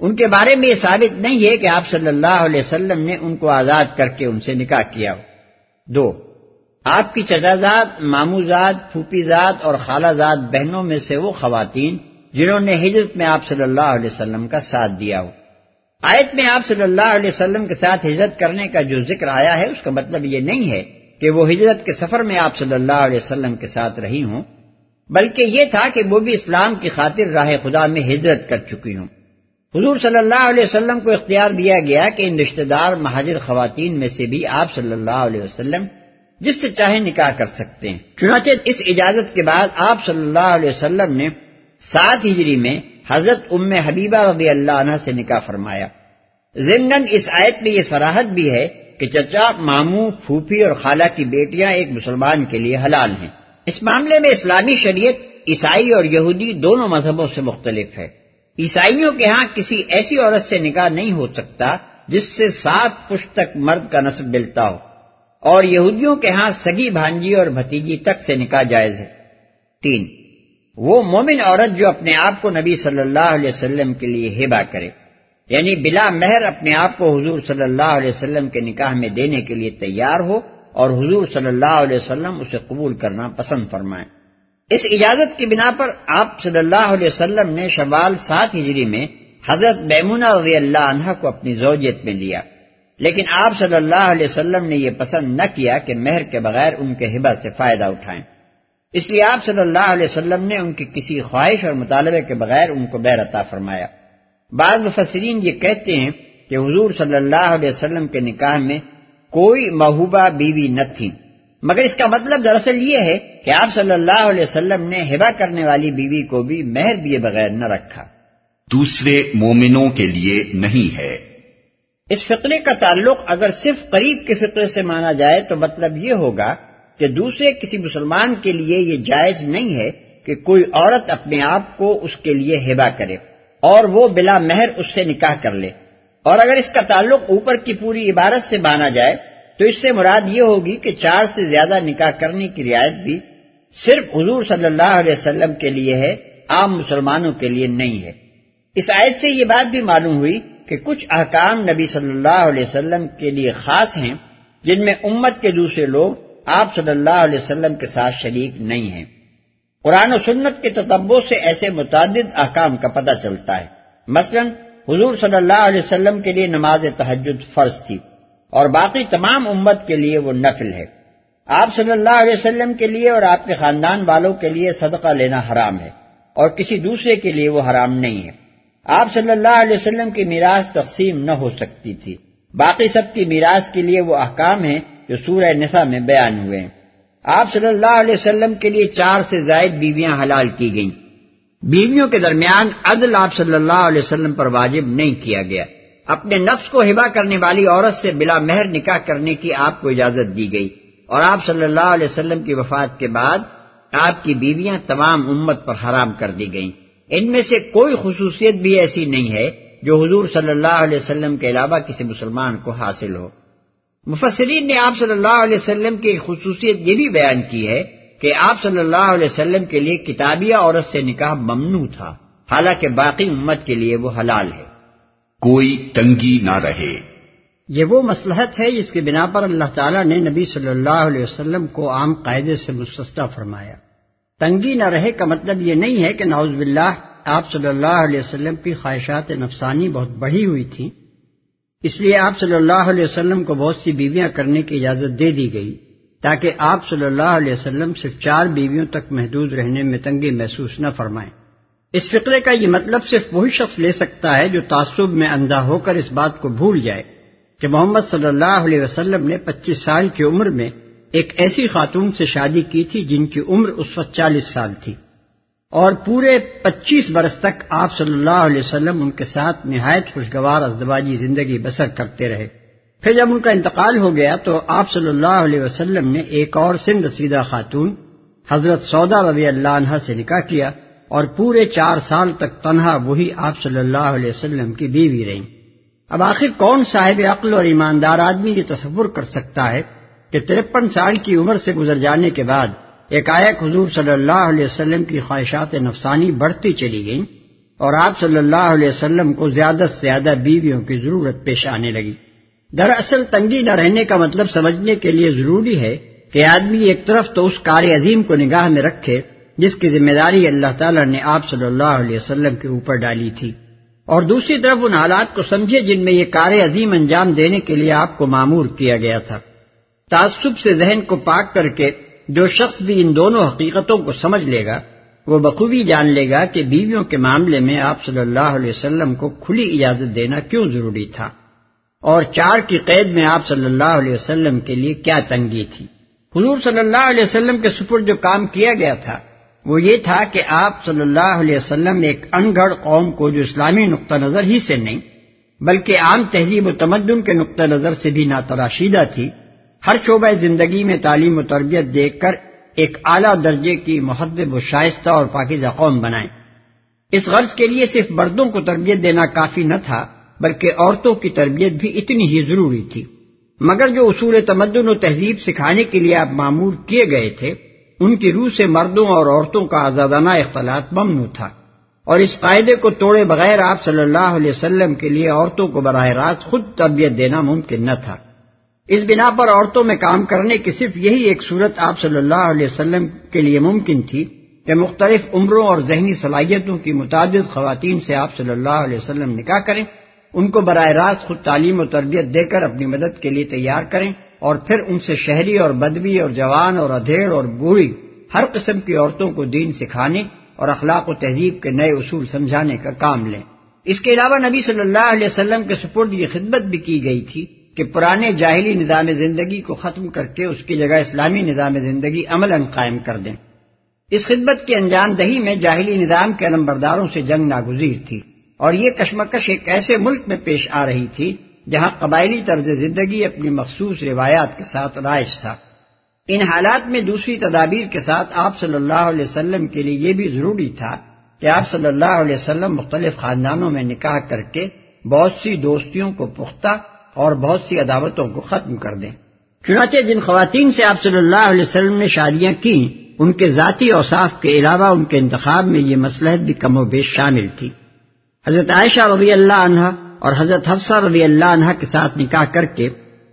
ان کے بارے میں یہ ثابت نہیں ہے کہ آپ صلی اللہ علیہ وسلم نے ان کو آزاد کر کے ان سے نکاح کیا ہو۔ دو، آپ کی چچازاد ماموزاد پھوپیزاد اور خالہ زاد بہنوں میں سے وہ خواتین جنہوں نے ہجرت میں آپ صلی اللہ علیہ وسلم کا ساتھ دیا ہو۔ آیت میں آپ صلی اللہ علیہ وسلم کے ساتھ ہجرت کرنے کا جو ذکر آیا ہے، اس کا مطلب یہ نہیں ہے کہ وہ ہجرت کے سفر میں آپ صلی اللہ علیہ وسلم کے ساتھ رہی ہوں، بلکہ یہ تھا کہ وہ بھی اسلام کی خاطر راہ خدا میں ہجرت کر چکی ہوں۔ حضور صلی اللہ علیہ وسلم کو اختیار دیا گیا کہ ان رشتہ دار مہاجر خواتین میں سے بھی آپ صلی اللہ علیہ وسلم جس سے چاہے نکاح کر سکتے ہیں۔ چنانچہ اس اجازت کے بعد آپ صلی اللہ علیہ وسلم نے سات ہجری میں حضرت ام حبیبہ رضی اللہ عنہ سے نکاح فرمایا۔ ضمن اس آیت میں یہ سراحت بھی ہے کہ چچا، ماموں، پھوپھی اور خالہ کی بیٹیاں ایک مسلمان کے لیے حلال ہیں۔ اس معاملے میں اسلامی شریعت، عیسائی اور یہودی دونوں مذہبوں سے مختلف ہے۔ عیسائیوں کے ہاں کسی ایسی عورت سے نکاح نہیں ہو سکتا جس سے سات پشت تک مرد کا نصب ملتا ہو۔ اور یہودیوں کے ہاں سگی بھانجی اور بھتیجی تک سے نکاح جائز ہے۔ تین وہ مومن عورت جو اپنے آپ کو نبی صلی اللہ علیہ وسلم کے لیے ہیبا کرے یعنی بلا مہر اپنے آپ کو حضور صلی اللہ علیہ وسلم کے نکاح میں دینے کے لیے تیار ہو اور حضور صلی اللہ علیہ وسلم اسے قبول کرنا پسند فرمائیں اس اجازت کی بنا پر آپ صلی اللہ علیہ وسلم نے شوال سات ہجری میں حضرت بیمونہ رضی اللہ عنہ کو اپنی زوجیت میں لیا۔ لیکن آپ صلی اللہ علیہ وسلم نے یہ پسند نہ کیا کہ مہر کے بغیر ان کے حبا سے فائدہ اٹھائیں۔ اس لیے آپ صلی اللہ علیہ وسلم نے ان کی کسی خواہش اور مطالبے کے بغیر ان کو بیر عطا فرمایا۔ بعض مفسرین یہ کہتے ہیں کہ حضور صلی اللہ علیہ وسلم کے نکاح میں کوئی محبوبہ بیوی نہ تھی۔ مگر اس کا مطلب دراصل یہ ہے کہ آپ صلی اللہ علیہ وسلم نے ہبا کرنے والی بیوی کو بھی مہر دیے بغیر نہ رکھا۔ دوسرے مومنوں کے لیے نہیں ہے۔ اس فقرے کا تعلق اگر صرف قریب کے فقرے سے مانا جائے تو مطلب یہ ہوگا کہ دوسرے کسی مسلمان کے لیے یہ جائز نہیں ہے کہ کوئی عورت اپنے آپ کو اس کے لیے ہبا کرے اور وہ بلا مہر اس سے نکاح کر لے۔ اور اگر اس کا تعلق اوپر کی پوری عبارت سے مانا جائے تو اس سے مراد یہ ہوگی کہ چار سے زیادہ نکاح کرنے کی رعایت بھی صرف حضور صلی اللہ علیہ وسلم کے لیے ہے، عام مسلمانوں کے لیے نہیں ہے۔ اس آیت سے یہ بات بھی معلوم ہوئی کہ کچھ احکام نبی صلی اللہ علیہ وسلم کے لیے خاص ہیں جن میں امت کے دوسرے لوگ آپ صلی اللہ علیہ وسلم کے ساتھ شریک نہیں ہیں۔ قرآن و سنت کے تتبوں سے ایسے متعدد احکام کا پتہ چلتا ہے۔ مثلا، حضور صلی اللہ علیہ وسلم کے لیے نماز تحجد فرض تھی اور باقی تمام امت کے لیے وہ نفل ہے۔ آپ صلی اللہ علیہ وسلم کے لیے اور آپ کے خاندان والوں کے لیے صدقہ لینا حرام ہے اور کسی دوسرے کے لیے وہ حرام نہیں ہے۔ آپ صلی اللہ علیہ وسلم کی میراث تقسیم نہ ہو سکتی تھی۔ باقی سب کی میراث کے لیے وہ احکام ہیں جو سورہ نسا میں بیان ہوئے ہیں۔ آپ صلی اللہ علیہ وسلم کے لیے چار سے زائد بیویاں حلال کی گئیں۔ بیویوں کے درمیان عدل آپ صلی اللہ علیہ وسلم پر واجب نہیں کیا گیا۔ اپنے نفس کو ہبا کرنے والی عورت سے بلا مہر نکاح کرنے کی آپ کو اجازت دی گئی۔ اور آپ صلی اللہ علیہ وسلم کی وفات کے بعد آپ کی بیویاں تمام امت پر حرام کر دی گئیں۔ ان میں سے کوئی خصوصیت بھی ایسی نہیں ہے جو حضور صلی اللہ علیہ وسلم کے علاوہ کسی مسلمان کو حاصل ہو۔ مفسرین نے آپ صلی اللہ علیہ وسلم کی خصوصیت یہ بھی بیان کی ہے کہ آپ صلی اللہ علیہ وسلم کے لیے کتابیہ عورت سے نکاح ممنوع تھا حالانکہ باقی امت کے لیے وہ حلال ہے۔ کوئی تنگی نہ رہے۔ یہ وہ مسلحت ہے جس کے بنا پر اللہ تعالیٰ نے نبی صلی اللہ علیہ وسلم کو عام قاعدے سے مستہ فرمایا۔ تنگی نہ رہے کا مطلب یہ نہیں ہے کہ ناؤز باللہ آپ صلی اللہ علیہ وسلم کی خواہشات نفسانی بہت بڑھی ہوئی تھی اس لیے آپ صلی اللہ علیہ وسلم کو بہت سی بیویاں کرنے کی اجازت دے دی گئی تاکہ آپ صلی اللہ علیہ وسلم صرف چار بیویوں تک محدود رہنے میں تنگی محسوس نہ فرمائیں۔ اس فقرے کا یہ مطلب صرف وہی شخص لے سکتا ہے جو تعصب میں اندھا ہو کر اس بات کو بھول جائے کہ محمد صلی اللہ علیہ وسلم نے پچیس سال کی عمر میں ایک ایسی خاتون سے شادی کی تھی جن کی عمر اس وقت چالیس سال تھی۔ اور پورے پچیس برس تک آپ صلی اللہ علیہ وسلم ان کے ساتھ نہایت خوشگوار، ازدواجی زندگی بسر کرتے رہے۔ پھر جب ان کا انتقال ہو گیا تو آپ صلی اللہ علیہ وسلم نے ایک اور سن رسیدہ خاتون، حضرت سودا رضی اللہ عنہ سے نکاح کیا اور پورے چار سال تک تنہا وہی آپ صلی اللہ علیہ وسلم کی بیوی رہیں اب آخر کون صاحب عقل اور ایماندار آدمی یہ تصور کر سکتا ہے کہ ترپن سال کی عمر سے گزر جانے کے بعد ایک حضور صلی اللہ علیہ وسلم کی خواہشات نفسانی بڑھتی چلی گئیں اور آپ صلی اللہ علیہ وسلم کو زیادہ سے زیادہ بیویوں کی ضرورت پیش آنے لگی۔ دراصل تنگی نہ رہنے کا مطلب سمجھنے کے لیے ضروری ہے کہ آدمی ایک طرف تو اس کار عظیم کو نگاہ میں رکھے جس کی ذمہ داری اللہ تعالیٰ نے آپ صلی اللہ علیہ وسلم کے اوپر ڈالی تھی۔ اور دوسری طرف ان حالات کو سمجھے جن میں یہ کار عظیم انجام دینے کے لیے آپ کو معمور کیا گیا تھا۔ تعصب سے ذہن کو پاک کر کے جو شخص بھی ان دونوں حقیقتوں کو سمجھ لے گا، وہ بخوبی جان لے گا کہ بیویوں کے معاملے میں آپ صلی اللہ علیہ وسلم کو کھلی اجازت دینا کیوں ضروری تھا؟ اور چار کی قید میں آپ صلی اللہ علیہ وسلم کے لیے کیا تنگی تھی؟ حضور صلی اللہ علیہ وسلم کے سپر جو کام کیا گیا تھا، وہ یہ تھا کہ آپ صلی اللہ علیہ وسلم ایک ان گڑھ قوم کو جو اسلامی نقطہ نظر ہی سے نہیں، بلکہ عام تہذیب و تمدن کے نقطہ نظر سے بھی ناتراشیدہ تھی۔ ہر شعبہ زندگی میں تعلیم و تربیت دیکھ کر ایک اعلیٰ درجے کی محدب و شائستہ اور پاکیزہ قوم بنائیں۔ اس غرض کے لیے صرف مردوں کو تربیت دینا کافی نہ تھا، بلکہ عورتوں کی تربیت بھی اتنی ہی ضروری تھی۔ مگر جو اصول تمدن و تہذیب سکھانے کے لیے آپ معمور کیے گئے تھے، ان کی روح سے مردوں اور عورتوں کا آزادانہ اختلاط ممنوع تھا۔ اور اس قاعدے کو توڑے بغیر آپ صلی اللہ علیہ وسلم کے لیے عورتوں کو براہ راست خود تربیت دینا ممکن نہ تھا۔ اس بنا پر عورتوں میں کام کرنے کی صرف یہی ایک صورت آپ صلی اللہ علیہ وسلم کے لیے ممکن تھی کہ مختلف عمروں اور ذہنی صلاحیتوں کی متعدد خواتین سے آپ صلی اللہ علیہ وسلم نکاح کریں، ان کو براہ راست خود تعلیم و تربیت دے کر اپنی مدد کے لیے تیار کریں اور پھر ان سے شہری اور بدوی اور جوان اور ادھیڑ اور بوڑھی ہر قسم کی عورتوں کو دین سکھانے اور اخلاق و تہذیب کے نئے اصول سمجھانے کا کام لیں۔ اس کے علاوہ نبی صلی اللہ علیہ وسلم کے سپرد یہ خدمت بھی کی گئی تھی کہ پرانے جاہلی نظام زندگی کو ختم کر کے اس کی جگہ اسلامی نظام زندگی عمل قائم کر دیں۔ اس خدمت کی انجام دہی میں جاہلی نظام کے علمبرداروں سے جنگ ناگزیر تھی اور یہ کشمکش ایک ایسے ملک میں پیش آ رہی تھی جہاں قبائلی طرز زندگی اپنی مخصوص روایات کے ساتھ رائج تھا۔ ان حالات میں دوسری تدابیر کے ساتھ آپ صلی اللہ علیہ وسلم کے لیے یہ بھی ضروری تھا کہ آپ صلی اللہ علیہ وسلم مختلف خاندانوں میں نکاح کر کے بہت سی دوستیوں کو پختہ اور بہت سی عداوتوں کو ختم کر دیں۔ چنانچہ جن خواتین سے آپ صلی اللہ علیہ وسلم نے شادیاں کی، ان کے ذاتی اوصاف کے علاوہ ان کے انتخاب میں یہ مسلحت بھی کم و بیش شامل تھی۔ حضرت عائشہ رضی اللہ عنہ اور حضرت حفصہ رضی اللہ عنہ کے ساتھ نکاح کر کے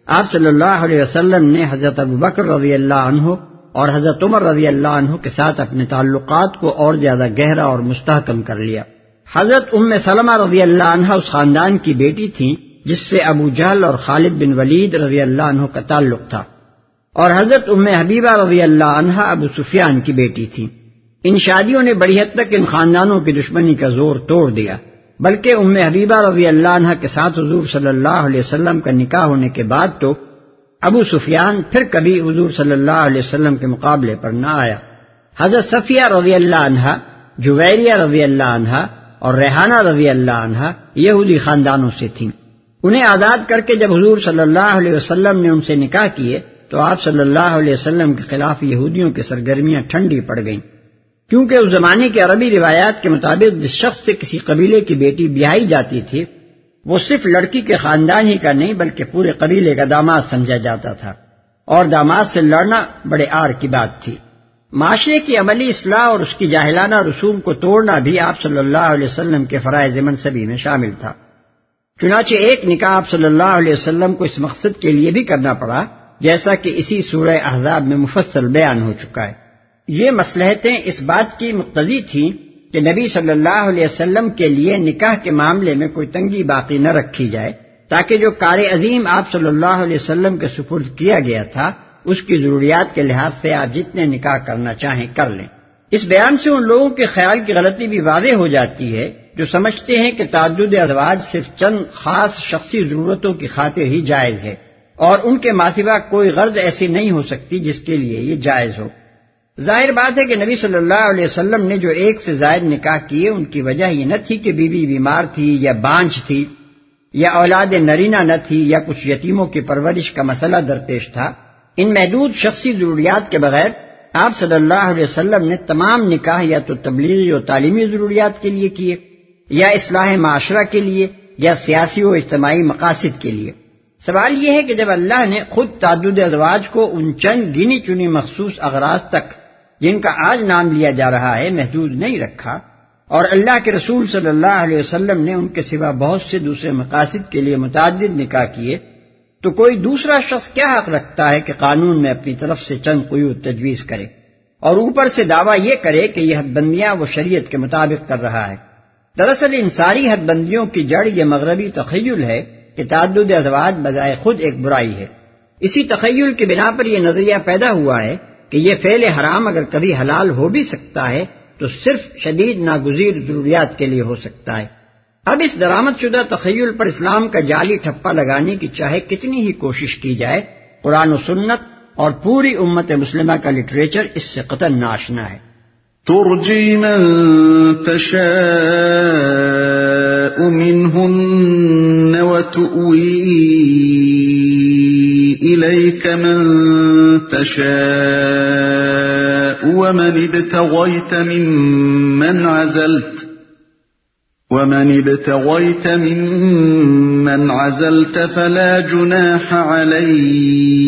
آپ صلی اللہ علیہ وسلم نے حضرت ابو بکر رضی اللہ عنہ اور حضرت عمر رضی اللہ عنہ کے ساتھ اپنے تعلقات کو اور زیادہ گہرا اور مستحکم کر لیا۔ حضرت ام سلمہ رضی اللہ عنہ اس خاندان کی بیٹی تھیں۔ جس سے ابو جہل اور خالد بن ولید رضی اللہ عنہ کا تعلق تھا۔ اور حضرت ام حبیبہ رضی اللہ عنہ ابو سفیان کی بیٹی تھی۔ ان شادیوں نے بڑی حد تک ان خاندانوں کی دشمنی کا زور توڑ دیا۔ بلکہ ام حبیبہ رضی اللہ عنہ کے ساتھ حضور صلی اللہ علیہ وسلم کا نکاح ہونے کے بعد تو ابو سفیان پھر کبھی حضور صلی اللہ علیہ وسلم کے مقابلے پر نہ آیا۔ حضرت صفیہ رضی اللہ عنہ، جویریہ رضی اللہ عنہ اور ریحانہ رضی اللہ عنہ یہودی خاندانوں سے تھیں۔ انہیں آزاد کر کے جب حضور صلی اللہ علیہ وسلم نے ان سے نکاح کیے تو آپ صلی اللہ علیہ وسلم کے خلاف یہودیوں کی سرگرمیاں ٹھنڈی پڑ گئیں۔ کیونکہ اس زمانے کی عربی روایات کے مطابق جس شخص سے کسی قبیلے کی بیٹی بیائی جاتی تھی، وہ صرف لڑکی کے خاندان ہی کا نہیں بلکہ پورے قبیلے کا داماد سمجھا جاتا تھا۔ اور داماد سے لڑنا بڑے آر کی بات تھی۔ معاشرے کی عملی اصلاح اور اس کی جاہلانہ رسوم کو توڑنا بھی آپ صلی اللہ علیہ وسلم کے فرائض منصبی میں شامل تھا۔ چنانچہ ایک نکاح آپ صلی اللہ علیہ وسلم کو اس مقصد کے لیے بھی کرنا پڑا، جیسا کہ اسی سورہ احزاب میں مفصل بیان ہو چکا ہے۔ یہ مسلحتیں اس بات کی مقتضی تھیں کہ نبی صلی اللہ علیہ وسلم کے لیے نکاح کے معاملے میں کوئی تنگی باقی نہ رکھی جائے، تاکہ جو کار عظیم آپ صلی اللہ علیہ وسلم کے سپرد کیا گیا تھا، اس کی ضروریات کے لحاظ سے آپ جتنے نکاح کرنا چاہیں کر لیں۔ اس بیان سے ان لوگوں کے خیال کی غلطی بھی واضح ہو جاتی ہے جو سمجھتے ہیں کہ تعدد ازواج صرف چند خاص شخصی ضرورتوں کی خاطر ہی جائز ہے، اور ان کے ماتبہ کوئی غرض ایسی نہیں ہو سکتی جس کے لیے یہ جائز ہو۔ ظاہر بات ہے کہ نبی صلی اللہ علیہ وسلم نے جو ایک سے زائد نکاح کیے، ان کی وجہ یہ نہ تھی کہ بیوی بی بیمار تھی یا بانچ تھی، یا اولاد نرینا نہ تھی، یا کچھ یتیموں کی پرورش کا مسئلہ درپیش تھا۔ ان محدود شخصی ضروریات کے بغیر آپ صلی اللہ علیہ وسلم نے تمام نکاح یا تو تبلیغی اور تعلیمی ضروریات کے لیے کیے۔ یا اصلاح معاشرہ کے لیے یا سیاسی و اجتماعی مقاصد کے لیے۔ سوال یہ ہے کہ جب اللہ نے خود تعدد ازواج کو ان چند گنی چنی مخصوص اغراض تک جن کا آج نام لیا جا رہا ہے محدود نہیں رکھا اور اللہ کے رسول صلی اللہ علیہ وسلم نے ان کے سوا بہت سے دوسرے مقاصد کے لیے متعدد نکاح کیے، تو کوئی دوسرا شخص کیا حق رکھتا ہے کہ قانون میں اپنی طرف سے چند قیود تجویز کرے؟ اور اوپر سے دعویٰ یہ کرے کہ یہ حد بندیاں وہ شریعت کے مطابق کر رہا ہے۔ دراصل ان ساری حد بندیوں کی جڑ یہ مغربی تخیل ہے کہ تعدد ازواج بجائے خود ایک برائی ہے۔ اسی تخیل کی بنا پر یہ نظریہ پیدا ہوا ہے کہ یہ فعل حرام اگر کبھی حلال ہو بھی سکتا ہے تو صرف شدید ناگزیر ضروریات کے لیے ہو سکتا ہے۔ اب اس درامد شدہ تخیل پر اسلام کا جعلی ٹھپا لگانے کی چاہے کتنی ہی کوشش کی جائے، قرآن و سنت اور پوری امت مسلمہ کا لٹریچر اس سے قطن ناشنا ہے۔ ترجی من تشاء منهن وتؤوي إليك من تشاء ومن ابتغيت ممن عزلت ومن ابتغيت ممن عزلت فلا جناح عليك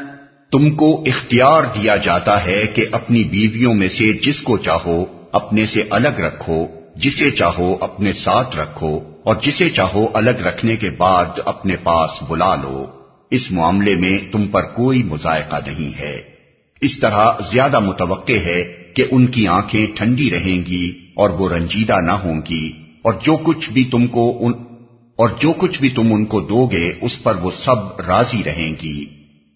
تم کو اختیار دیا جاتا ہے کہ اپنی بیویوں میں سے جس کو چاہو، اپنے سے الگ رکھو، جسے چاہو اپنے ساتھ رکھو، اور جسے چاہو الگ رکھنے کے بعد اپنے پاس بلا لو۔ اس معاملے میں تم پر کوئی مذائقہ نہیں ہے۔ اس طرح زیادہ متوقع ہے کہ ان کی آنکھیں ٹھنڈی رہیں گی اور وہ رنجیدہ نہ ہوں گی، اور جو کچھ بھی تم کو ان اور جو کچھ بھی تم ان کو دو گے، اس پر وہ سب راضی رہیں گی۔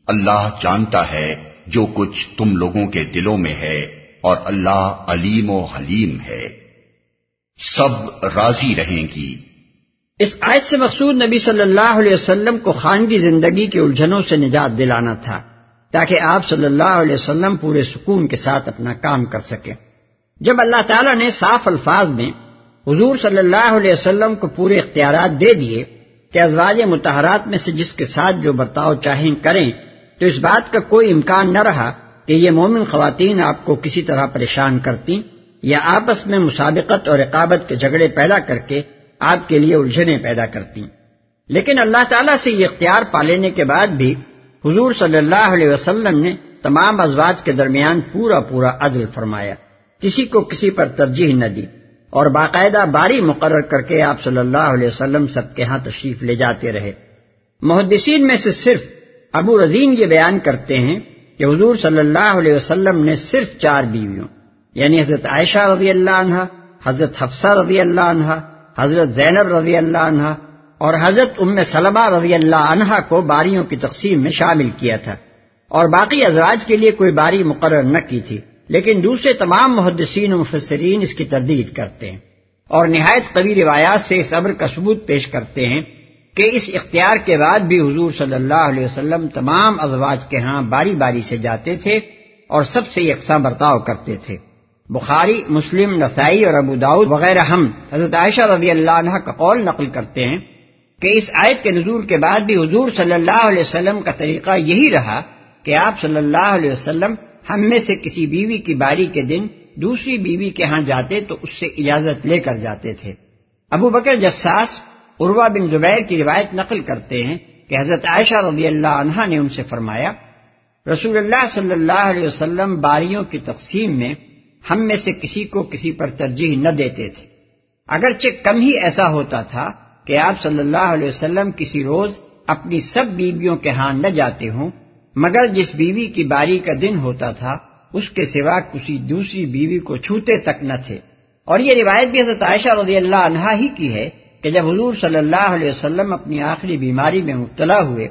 اللہ جانتا ہے جو کچھ تم لوگوں کے دلوں میں ہے اور اللہ علیم و حلیم ہے۔ سب راضی رہیں گی۔ اس آیت سے مقصود نبی صلی اللہ علیہ وسلم کو خانگی زندگی کے الجھنوں سے نجات دلانا تھا، تاکہ آپ صلی اللہ علیہ وسلم پورے سکون کے ساتھ اپنا کام کر سکیں۔ جب اللہ تعالیٰ نے صاف الفاظ میں حضور صلی اللہ علیہ وسلم کو پورے اختیارات دے دیے کہ ازواج متحرات میں سے جس کے ساتھ جو برتاؤ چاہیں کریں تو اس بات کا کوئی امکان نہ رہا کہ یہ مومن خواتین آپ کو کسی طرح پریشان کرتی یا آپس میں مسابقت اور رقابت کے جھگڑے پیدا کر کے آپ کے لیے الجھنیں پیدا کرتی لیکن اللہ تعالیٰ سے یہ اختیار پا لینے کے بعد بھی حضور صلی اللہ علیہ وسلم نے تمام ازواج کے درمیان پورا پورا عدل فرمایا۔ کسی کو کسی پر ترجیح نہ دی اور باقاعدہ باری مقرر کر کے آپ صلی اللہ علیہ وسلم سب کے ہاں تشریف لے جاتے رہے۔ محدثین میں سے صرف ابو رضین یہ بیان کرتے ہیں کہ حضور صلی اللہ علیہ وسلم نے صرف چار بیویوں یعنی حضرت عائشہ رضی اللہ عنہ، حضرت حفصہ رضی اللہ عنہ، حضرت زینب رضی اللہ عنہ اور حضرت ام سلمہ رضی اللہ عنہ کو باریوں کی تقسیم میں شامل کیا تھا۔ اور باقی ازواج کے لیے کوئی باری مقرر نہ کی تھی، لیکن دوسرے تمام محدثین و مفسرین اس کی تردید کرتے ہیں۔ اور نہایت قوی روایات سے اس عبر کا ثبوت پیش کرتے ہیں کہ اس اختیار کے بعد بھی حضور صلی اللہ علیہ وسلم تمام ازواج کے ہاں باری باری سے جاتے تھے اور سب سے یکساں برتاؤ کرتے تھے۔ بخاری، مسلم، نسائی اور ابو داود وغیرہ ہم حضرت عائشہ رضی اللہ عنہ کا قول نقل کرتے ہیں کہ اس آیت کے نزول کے بعد بھی حضور صلی اللہ علیہ وسلم کا طریقہ یہی رہا کہ آپ صلی اللہ علیہ وسلم ہم میں سے کسی بیوی کی باری کے دن دوسری بیوی کے ہاں جاتے تو اس سے اجازت لے کر جاتے تھے۔ ابو بکر جساس عروا بن زبیر کی روایت نقل کرتے ہیں کہ حضرت عائشہ رضی اللہ عنہ نے ان سے فرمایا، رسول اللہ صلی اللہ علیہ وسلم باریوں کی تقسیم میں ہم میں سے کسی کو کسی پر ترجیح نہ دیتے تھے۔ اگرچہ کم ہی ایسا ہوتا تھا کہ آپ صلی اللہ علیہ وسلم کسی روز اپنی سب بیویوں کے ہاں نہ جاتے ہوں، مگر جس بیوی کی باری کا دن ہوتا تھا، اس کے سوا کسی دوسری بیوی کو چھوتے تک نہ تھے۔ اور یہ روایت بھی حضرت عائشہ رضی اللہ عنہا ہی کی ہے کہ جب حضور صلی اللہ علیہ وسلم اپنی آخری بیماری میں مبتلا ہوئے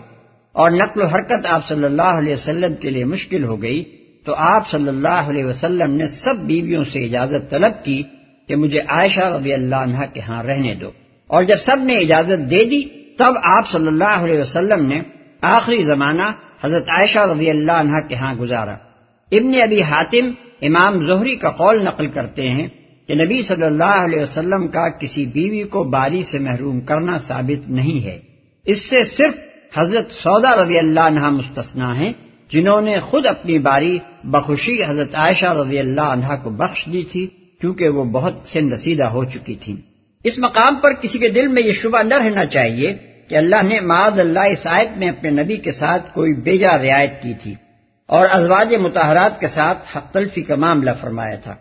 اور نقل و حرکت آپ صلی اللہ علیہ وسلم کے لیے مشکل ہو گئی، تو آپ صلی اللہ علیہ وسلم نے سب بیویوں سے اجازت طلب کی کہ مجھے عائشہ رضی اللہ عنہ کے ہاں رہنے دو۔ اور جب سب نے اجازت دے دی، تب آپ صلی اللہ علیہ وسلم نے آخری زمانہ حضرت عائشہ رضی اللہ عنہ کے ہاں گزارا۔ ابن ابی حاتم امام زہری کا قول نقل کرتے ہیں کہ نبی صلی اللہ علیہ وسلم کا کسی بیوی کو باری سے محروم کرنا ثابت نہیں ہے۔ اس سے صرف حضرت سودا رضی اللہ عنہ مستثنا ہیں، جنہوں نے خود اپنی باری بخوشی حضرت عائشہ رضی اللہ عنہ کو بخش دی تھی، کیونکہ وہ بہت سن رسیدہ ہو چکی تھی اس مقام پر کسی کے دل میں یہ شبہ نہ رہنا چاہیے کہ اللہ نے معاذ اللہ اس آیت میں اپنے نبی کے ساتھ کوئی بیجا رعایت کی تھی، اور ازواج متحرات کے ساتھ حق تلفی کا معاملہ فرمایا تھا۔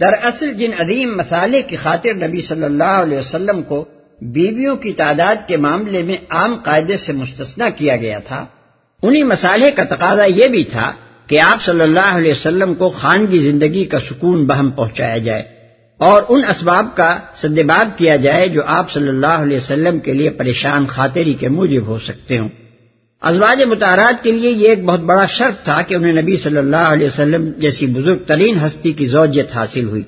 دراصل جن عظیم مسالے کی خاطر نبی صلی اللہ علیہ وسلم کو بیویوں کی تعداد کے معاملے میں عام قاعدے سے مستثنا کیا گیا تھا، انہی مسالے کا تقاضا یہ بھی تھا کہ آپ صلی اللہ علیہ وسلم کو خانگی زندگی کا سکون بہم پہنچایا جائے اور ان اسباب کا سدباب کیا جائے جو آپ صلی اللہ علیہ وسلم کے لیے پریشان خاطری کے موجب ہو سکتے ہوں۔ ازواج متحرات کے لیے یہ ایک بہت بڑا شرط تھا کہ انہیں نبی صلی اللہ علیہ وسلم جیسی بزرگ ترین ہستی کی زوجیت حاصل ہوئی۔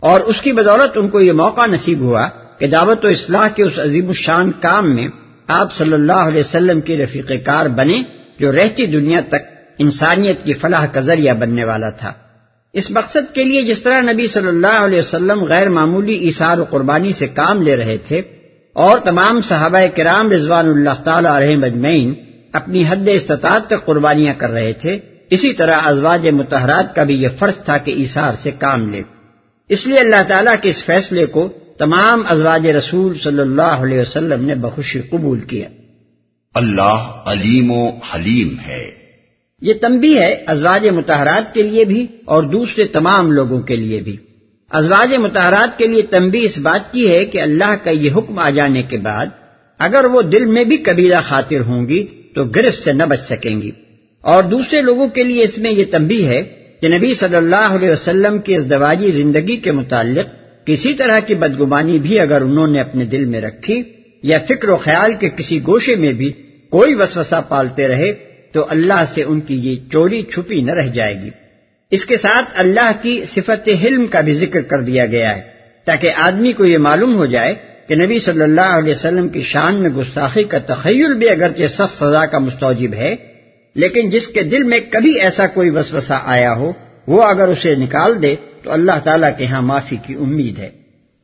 اور اس کی بدولت ان کو یہ موقع نصیب ہوا کہ دعوت و اصلاح کے اس عظیم الشان کام میں آپ صلی اللہ علیہ وسلم کے رفیق کار بنے جو رہتی دنیا تک انسانیت کی فلاح کا ذریعہ بننے والا تھا۔ اس مقصد کے لیے جس طرح نبی صلی اللہ علیہ وسلم غیر معمولی اثار و قربانی سے کام لے رہے تھے اور تمام صحابہ کرام رضوان اللہ تعالی علیہ مجمعین اپنی حد استطاعت تک قربانیاں کر رہے تھے۔ اسی طرح ازواج متحرات کا بھی یہ فرض تھا کہ اثار سے کام لے۔ اس لیے اللہ تعالیٰ کے اس فیصلے کو تمام ازواج رسول صلی اللہ علیہ وسلم نے بخوشی قبول کیا۔ اللہ علیم و حلیم ہے۔ یہ تنبی ہے ازواج متحرات کے لیے بھی اور دوسرے تمام لوگوں کے لیے بھی۔ ازواج متحرات کے لیے تنبی اس بات کی ہے کہ اللہ کا یہ حکم آ جانے کے بعد اگر وہ دل میں بھی قبیلہ خاطر ہوں گی تو گرفت سے نہ بچ سکیں گی۔ اور دوسرے لوگوں کے لیے اس میں یہ تنبی ہے کہ نبی صلی اللہ علیہ وسلم کی اس دواجی زندگی کے متعلق کسی طرح کی بدگمانی بھی اگر انہوں نے اپنے دل میں رکھی یا فکر و خیال کے کسی گوشے میں بھی کوئی وسوسہ پالتے رہے تو اللہ سے ان کی یہ چوری چھپی نہ رہ جائے گی۔ اس کے ساتھ اللہ کی صفت حلم کا بھی ذکر کر دیا گیا ہے تاکہ آدمی کو یہ معلوم ہو جائے کہ نبی صلی اللہ علیہ وسلم کی شان میں گستاخی کا تخیل بھی اگرچہ سخت سزا کا مستوجب ہے، لیکن جس کے دل میں کبھی ایسا کوئی وسوسہ آیا ہو، وہ اگر اسے نکال دے تو اللہ تعالیٰ کے ہاں معافی کی امید ہے۔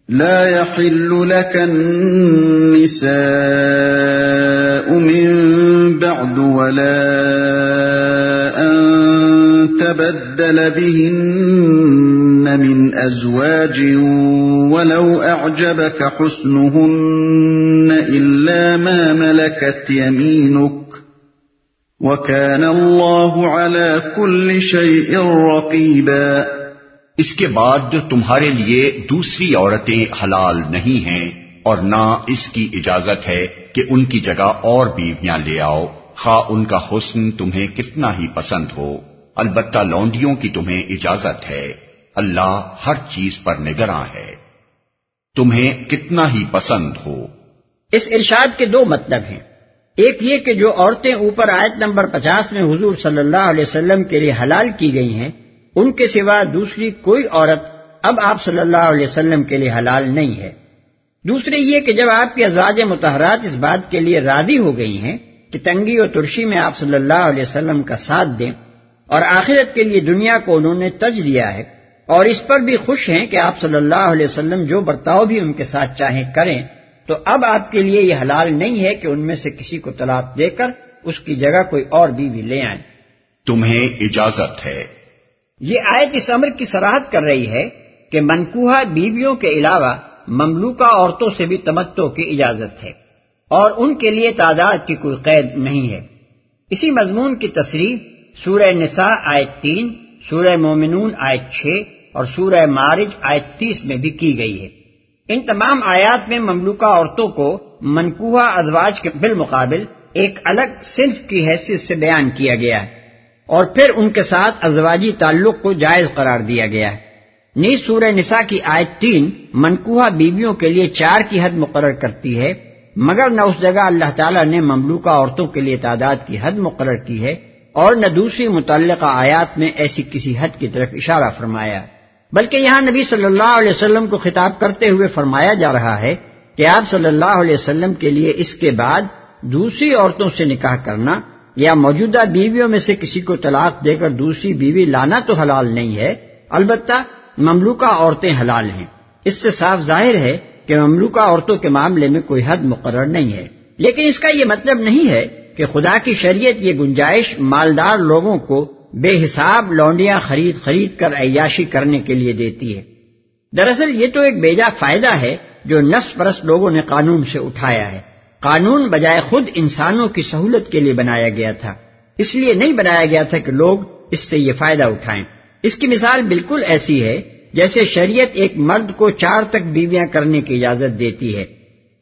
لا يحل لك النساء من بعد ولا أن تبدل بهن من أزواج ولو أعجبك حسنهن إلا ما ملكت يمينك وكان الله على كل شيء رقيباً اس کے بعد تمہارے لیے دوسری عورتیں حلال نہیں ہیں اور نہ اس کی اجازت ہے کہ ان کی جگہ اور بیویاں لے آؤ، خواہ ان کا حسن تمہیں کتنا ہی پسند ہو۔ البتہ لونڈیوں کی تمہیں اجازت ہے۔ اللہ ہر چیز پر نگراں ہے۔ تمہیں کتنا ہی پسند ہو۔ اس ارشاد کے دو مطلب ہیں۔ ایک یہ کہ جو عورتیں اوپر آیت نمبر پچاس میں حضور صلی اللہ علیہ وسلم کے لیے حلال کی گئی ہیں، ان کے سوا دوسری کوئی عورت اب آپ صلی اللہ علیہ وسلم کے لیے حلال نہیں ہے۔ دوسرے یہ کہ جب آپ کی ازواج متحرات اس بات کے لیے راضی ہو گئی ہیں کہ تنگی اور ترشی میں آپ صلی اللہ علیہ وسلم کا ساتھ دیں اور آخرت کے لیے دنیا کو انہوں نے تج دیا ہے اور اس پر بھی خوش ہیں کہ آپ صلی اللہ علیہ وسلم جو برتاؤ بھی ان کے ساتھ چاہیں کریں تو اب آپ کے لیے یہ حلال نہیں ہے کہ ان میں سے کسی کو طلاق دے کر اس کی جگہ کوئی اور بیوی لے آئیں۔ تمہیں اجازت ہے۔ یہ آیت اس امر کی سراہد کر رہی ہے کہ منکوہا بیویوں کے علاوہ مملوکہ عورتوں سے بھی تمتو کی اجازت ہے اور ان کے لیے تعداد کی کوئی قید نہیں ہے۔ اسی مضمون کی تصریح سورہ نساء آیت تین سورہ مومنون آیت چھ اور سورہ مارج آیت تیس میں بھی کی گئی ہے۔ ان تمام آیات میں مملوکہ عورتوں کو منکوہا ادواج کے بالمقابل ایک الگ صنف کی حیثیت سے بیان کیا گیا ہے اور پھر ان کے ساتھ ازواجی تعلق کو جائز قرار دیا گیا ہے۔ نیز سورہ نساء کی آیت تین منکوہ بیویوں کے لیے چار کی حد مقرر کرتی ہے، مگر نہ اس جگہ اللہ تعالیٰ نے مملوکہ عورتوں کے لیے تعداد کی حد مقرر کی ہے۔ اور نہ دوسری متعلقہ آیات میں ایسی کسی حد کی طرف اشارہ فرمایا۔ بلکہ یہاں نبی صلی اللہ علیہ وسلم کو خطاب کرتے ہوئے فرمایا جا رہا ہے کہ آپ صلی اللہ علیہ وسلم کے لیے اس کے بعد دوسری عورتوں سے نکاح کرنا یا موجودہ بیویوں میں سے کسی کو طلاق دے کر دوسری بیوی لانا تو حلال نہیں ہے، البتہ مملوکہ عورتیں حلال ہیں۔ اس سے صاف ظاہر ہے کہ مملوکہ عورتوں کے معاملے میں کوئی حد مقرر نہیں ہے۔ لیکن اس کا یہ مطلب نہیں ہے کہ خدا کی شریعت یہ گنجائش مالدار لوگوں کو بے حساب لونڈیاں خرید خرید کر عیاشی کرنے کے لیے دیتی ہے۔ دراصل یہ تو ایک بیجا فائدہ ہے جو نفس پرست لوگوں نے قانون سے اٹھایا ہے۔ قانون بجائے خود انسانوں کی سہولت کے لیے بنایا گیا تھا۔ اس لیے نہیں بنایا گیا تھا کہ لوگ اس سے یہ فائدہ اٹھائیں۔ اس کی مثال بالکل ایسی ہے جیسے شریعت ایک مرد کو چار تک بیویاں کرنے کی اجازت دیتی ہے۔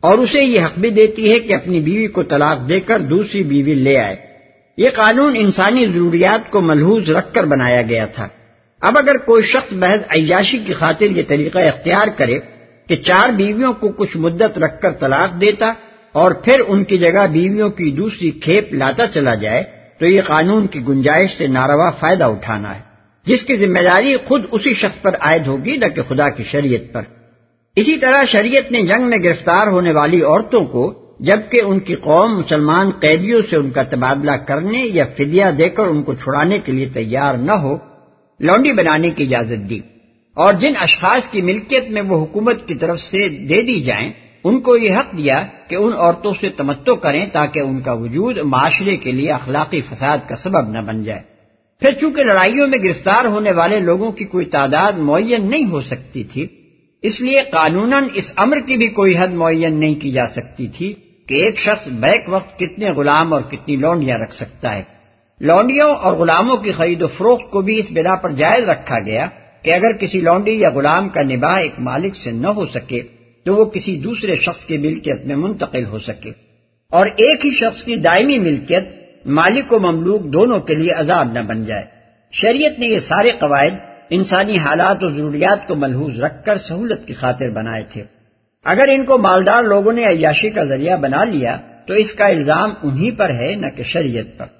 اور اسے یہ حق بھی دیتی ہے کہ اپنی بیوی کو طلاق دے کر دوسری بیوی لے آئے۔ یہ قانون انسانی ضروریات کو ملحوظ رکھ کر بنایا گیا تھا۔ اب اگر کوئی شخص بحث عیاشی کی خاطر یہ طریقہ اختیار کرے کہ چار بیویوں کو کچھ مدت رکھ کر طلاق دیتا اور پھر ان کی جگہ بیویوں کی دوسری کھیپ لاتا چلا جائے، تو یہ قانون کی گنجائش سے ناروا فائدہ اٹھانا ہے۔ جس کی ذمہ داری خود اسی شخص پر عائد ہوگی، نہ کہ خدا کی شریعت پر۔ اسی طرح شریعت نے جنگ میں گرفتار ہونے والی عورتوں کو جبکہ ان کی قوم مسلمان قیدیوں سے ان کا تبادلہ کرنے یا فدیہ دے کر ان کو چھڑانے کے لیے تیار نہ ہو، لونڈی بنانے کی اجازت دی۔ اور جن اشخاص کی ملکیت میں وہ حکومت کی طرف سے دے دی جائیں، ان کو یہ حق دیا کہ ان عورتوں سے تمتو کریں تاکہ ان کا وجود معاشرے کے لیے اخلاقی فساد کا سبب نہ بن جائے۔ پھر چونکہ لڑائیوں میں گرفتار ہونے والے لوگوں کی کوئی تعداد معین نہیں ہو سکتی تھی اس لیے قانون اس امر کی بھی کوئی حد معین نہیں کی جا سکتی تھی کہ ایک شخص بیک وقت کتنے غلام اور کتنی لونڈیاں رکھ سکتا ہے۔ لونڈیوں اور غلاموں کی خرید و فروخت کو بھی اس بنا پر جائز رکھا گیا کہ اگر کسی لونڈی یا غلام کا نباہ ایک مالک سے نہ ہو سکے، تو وہ کسی دوسرے شخص کی ملکیت میں منتقل ہو سکے۔ اور ایک ہی شخص کی دائمی ملکیت مالک و مملوک دونوں کے لیے عذاب نہ بن جائے۔ شریعت نے یہ سارے قواعد انسانی حالات و ضروریات کو ملحوظ رکھ کر سہولت کی خاطر بنائے تھے۔ اگر ان کو مالدار لوگوں نے عیاشی کا ذریعہ بنا لیا، تو اس کا الزام انہی پر ہے، نہ کہ شریعت پر۔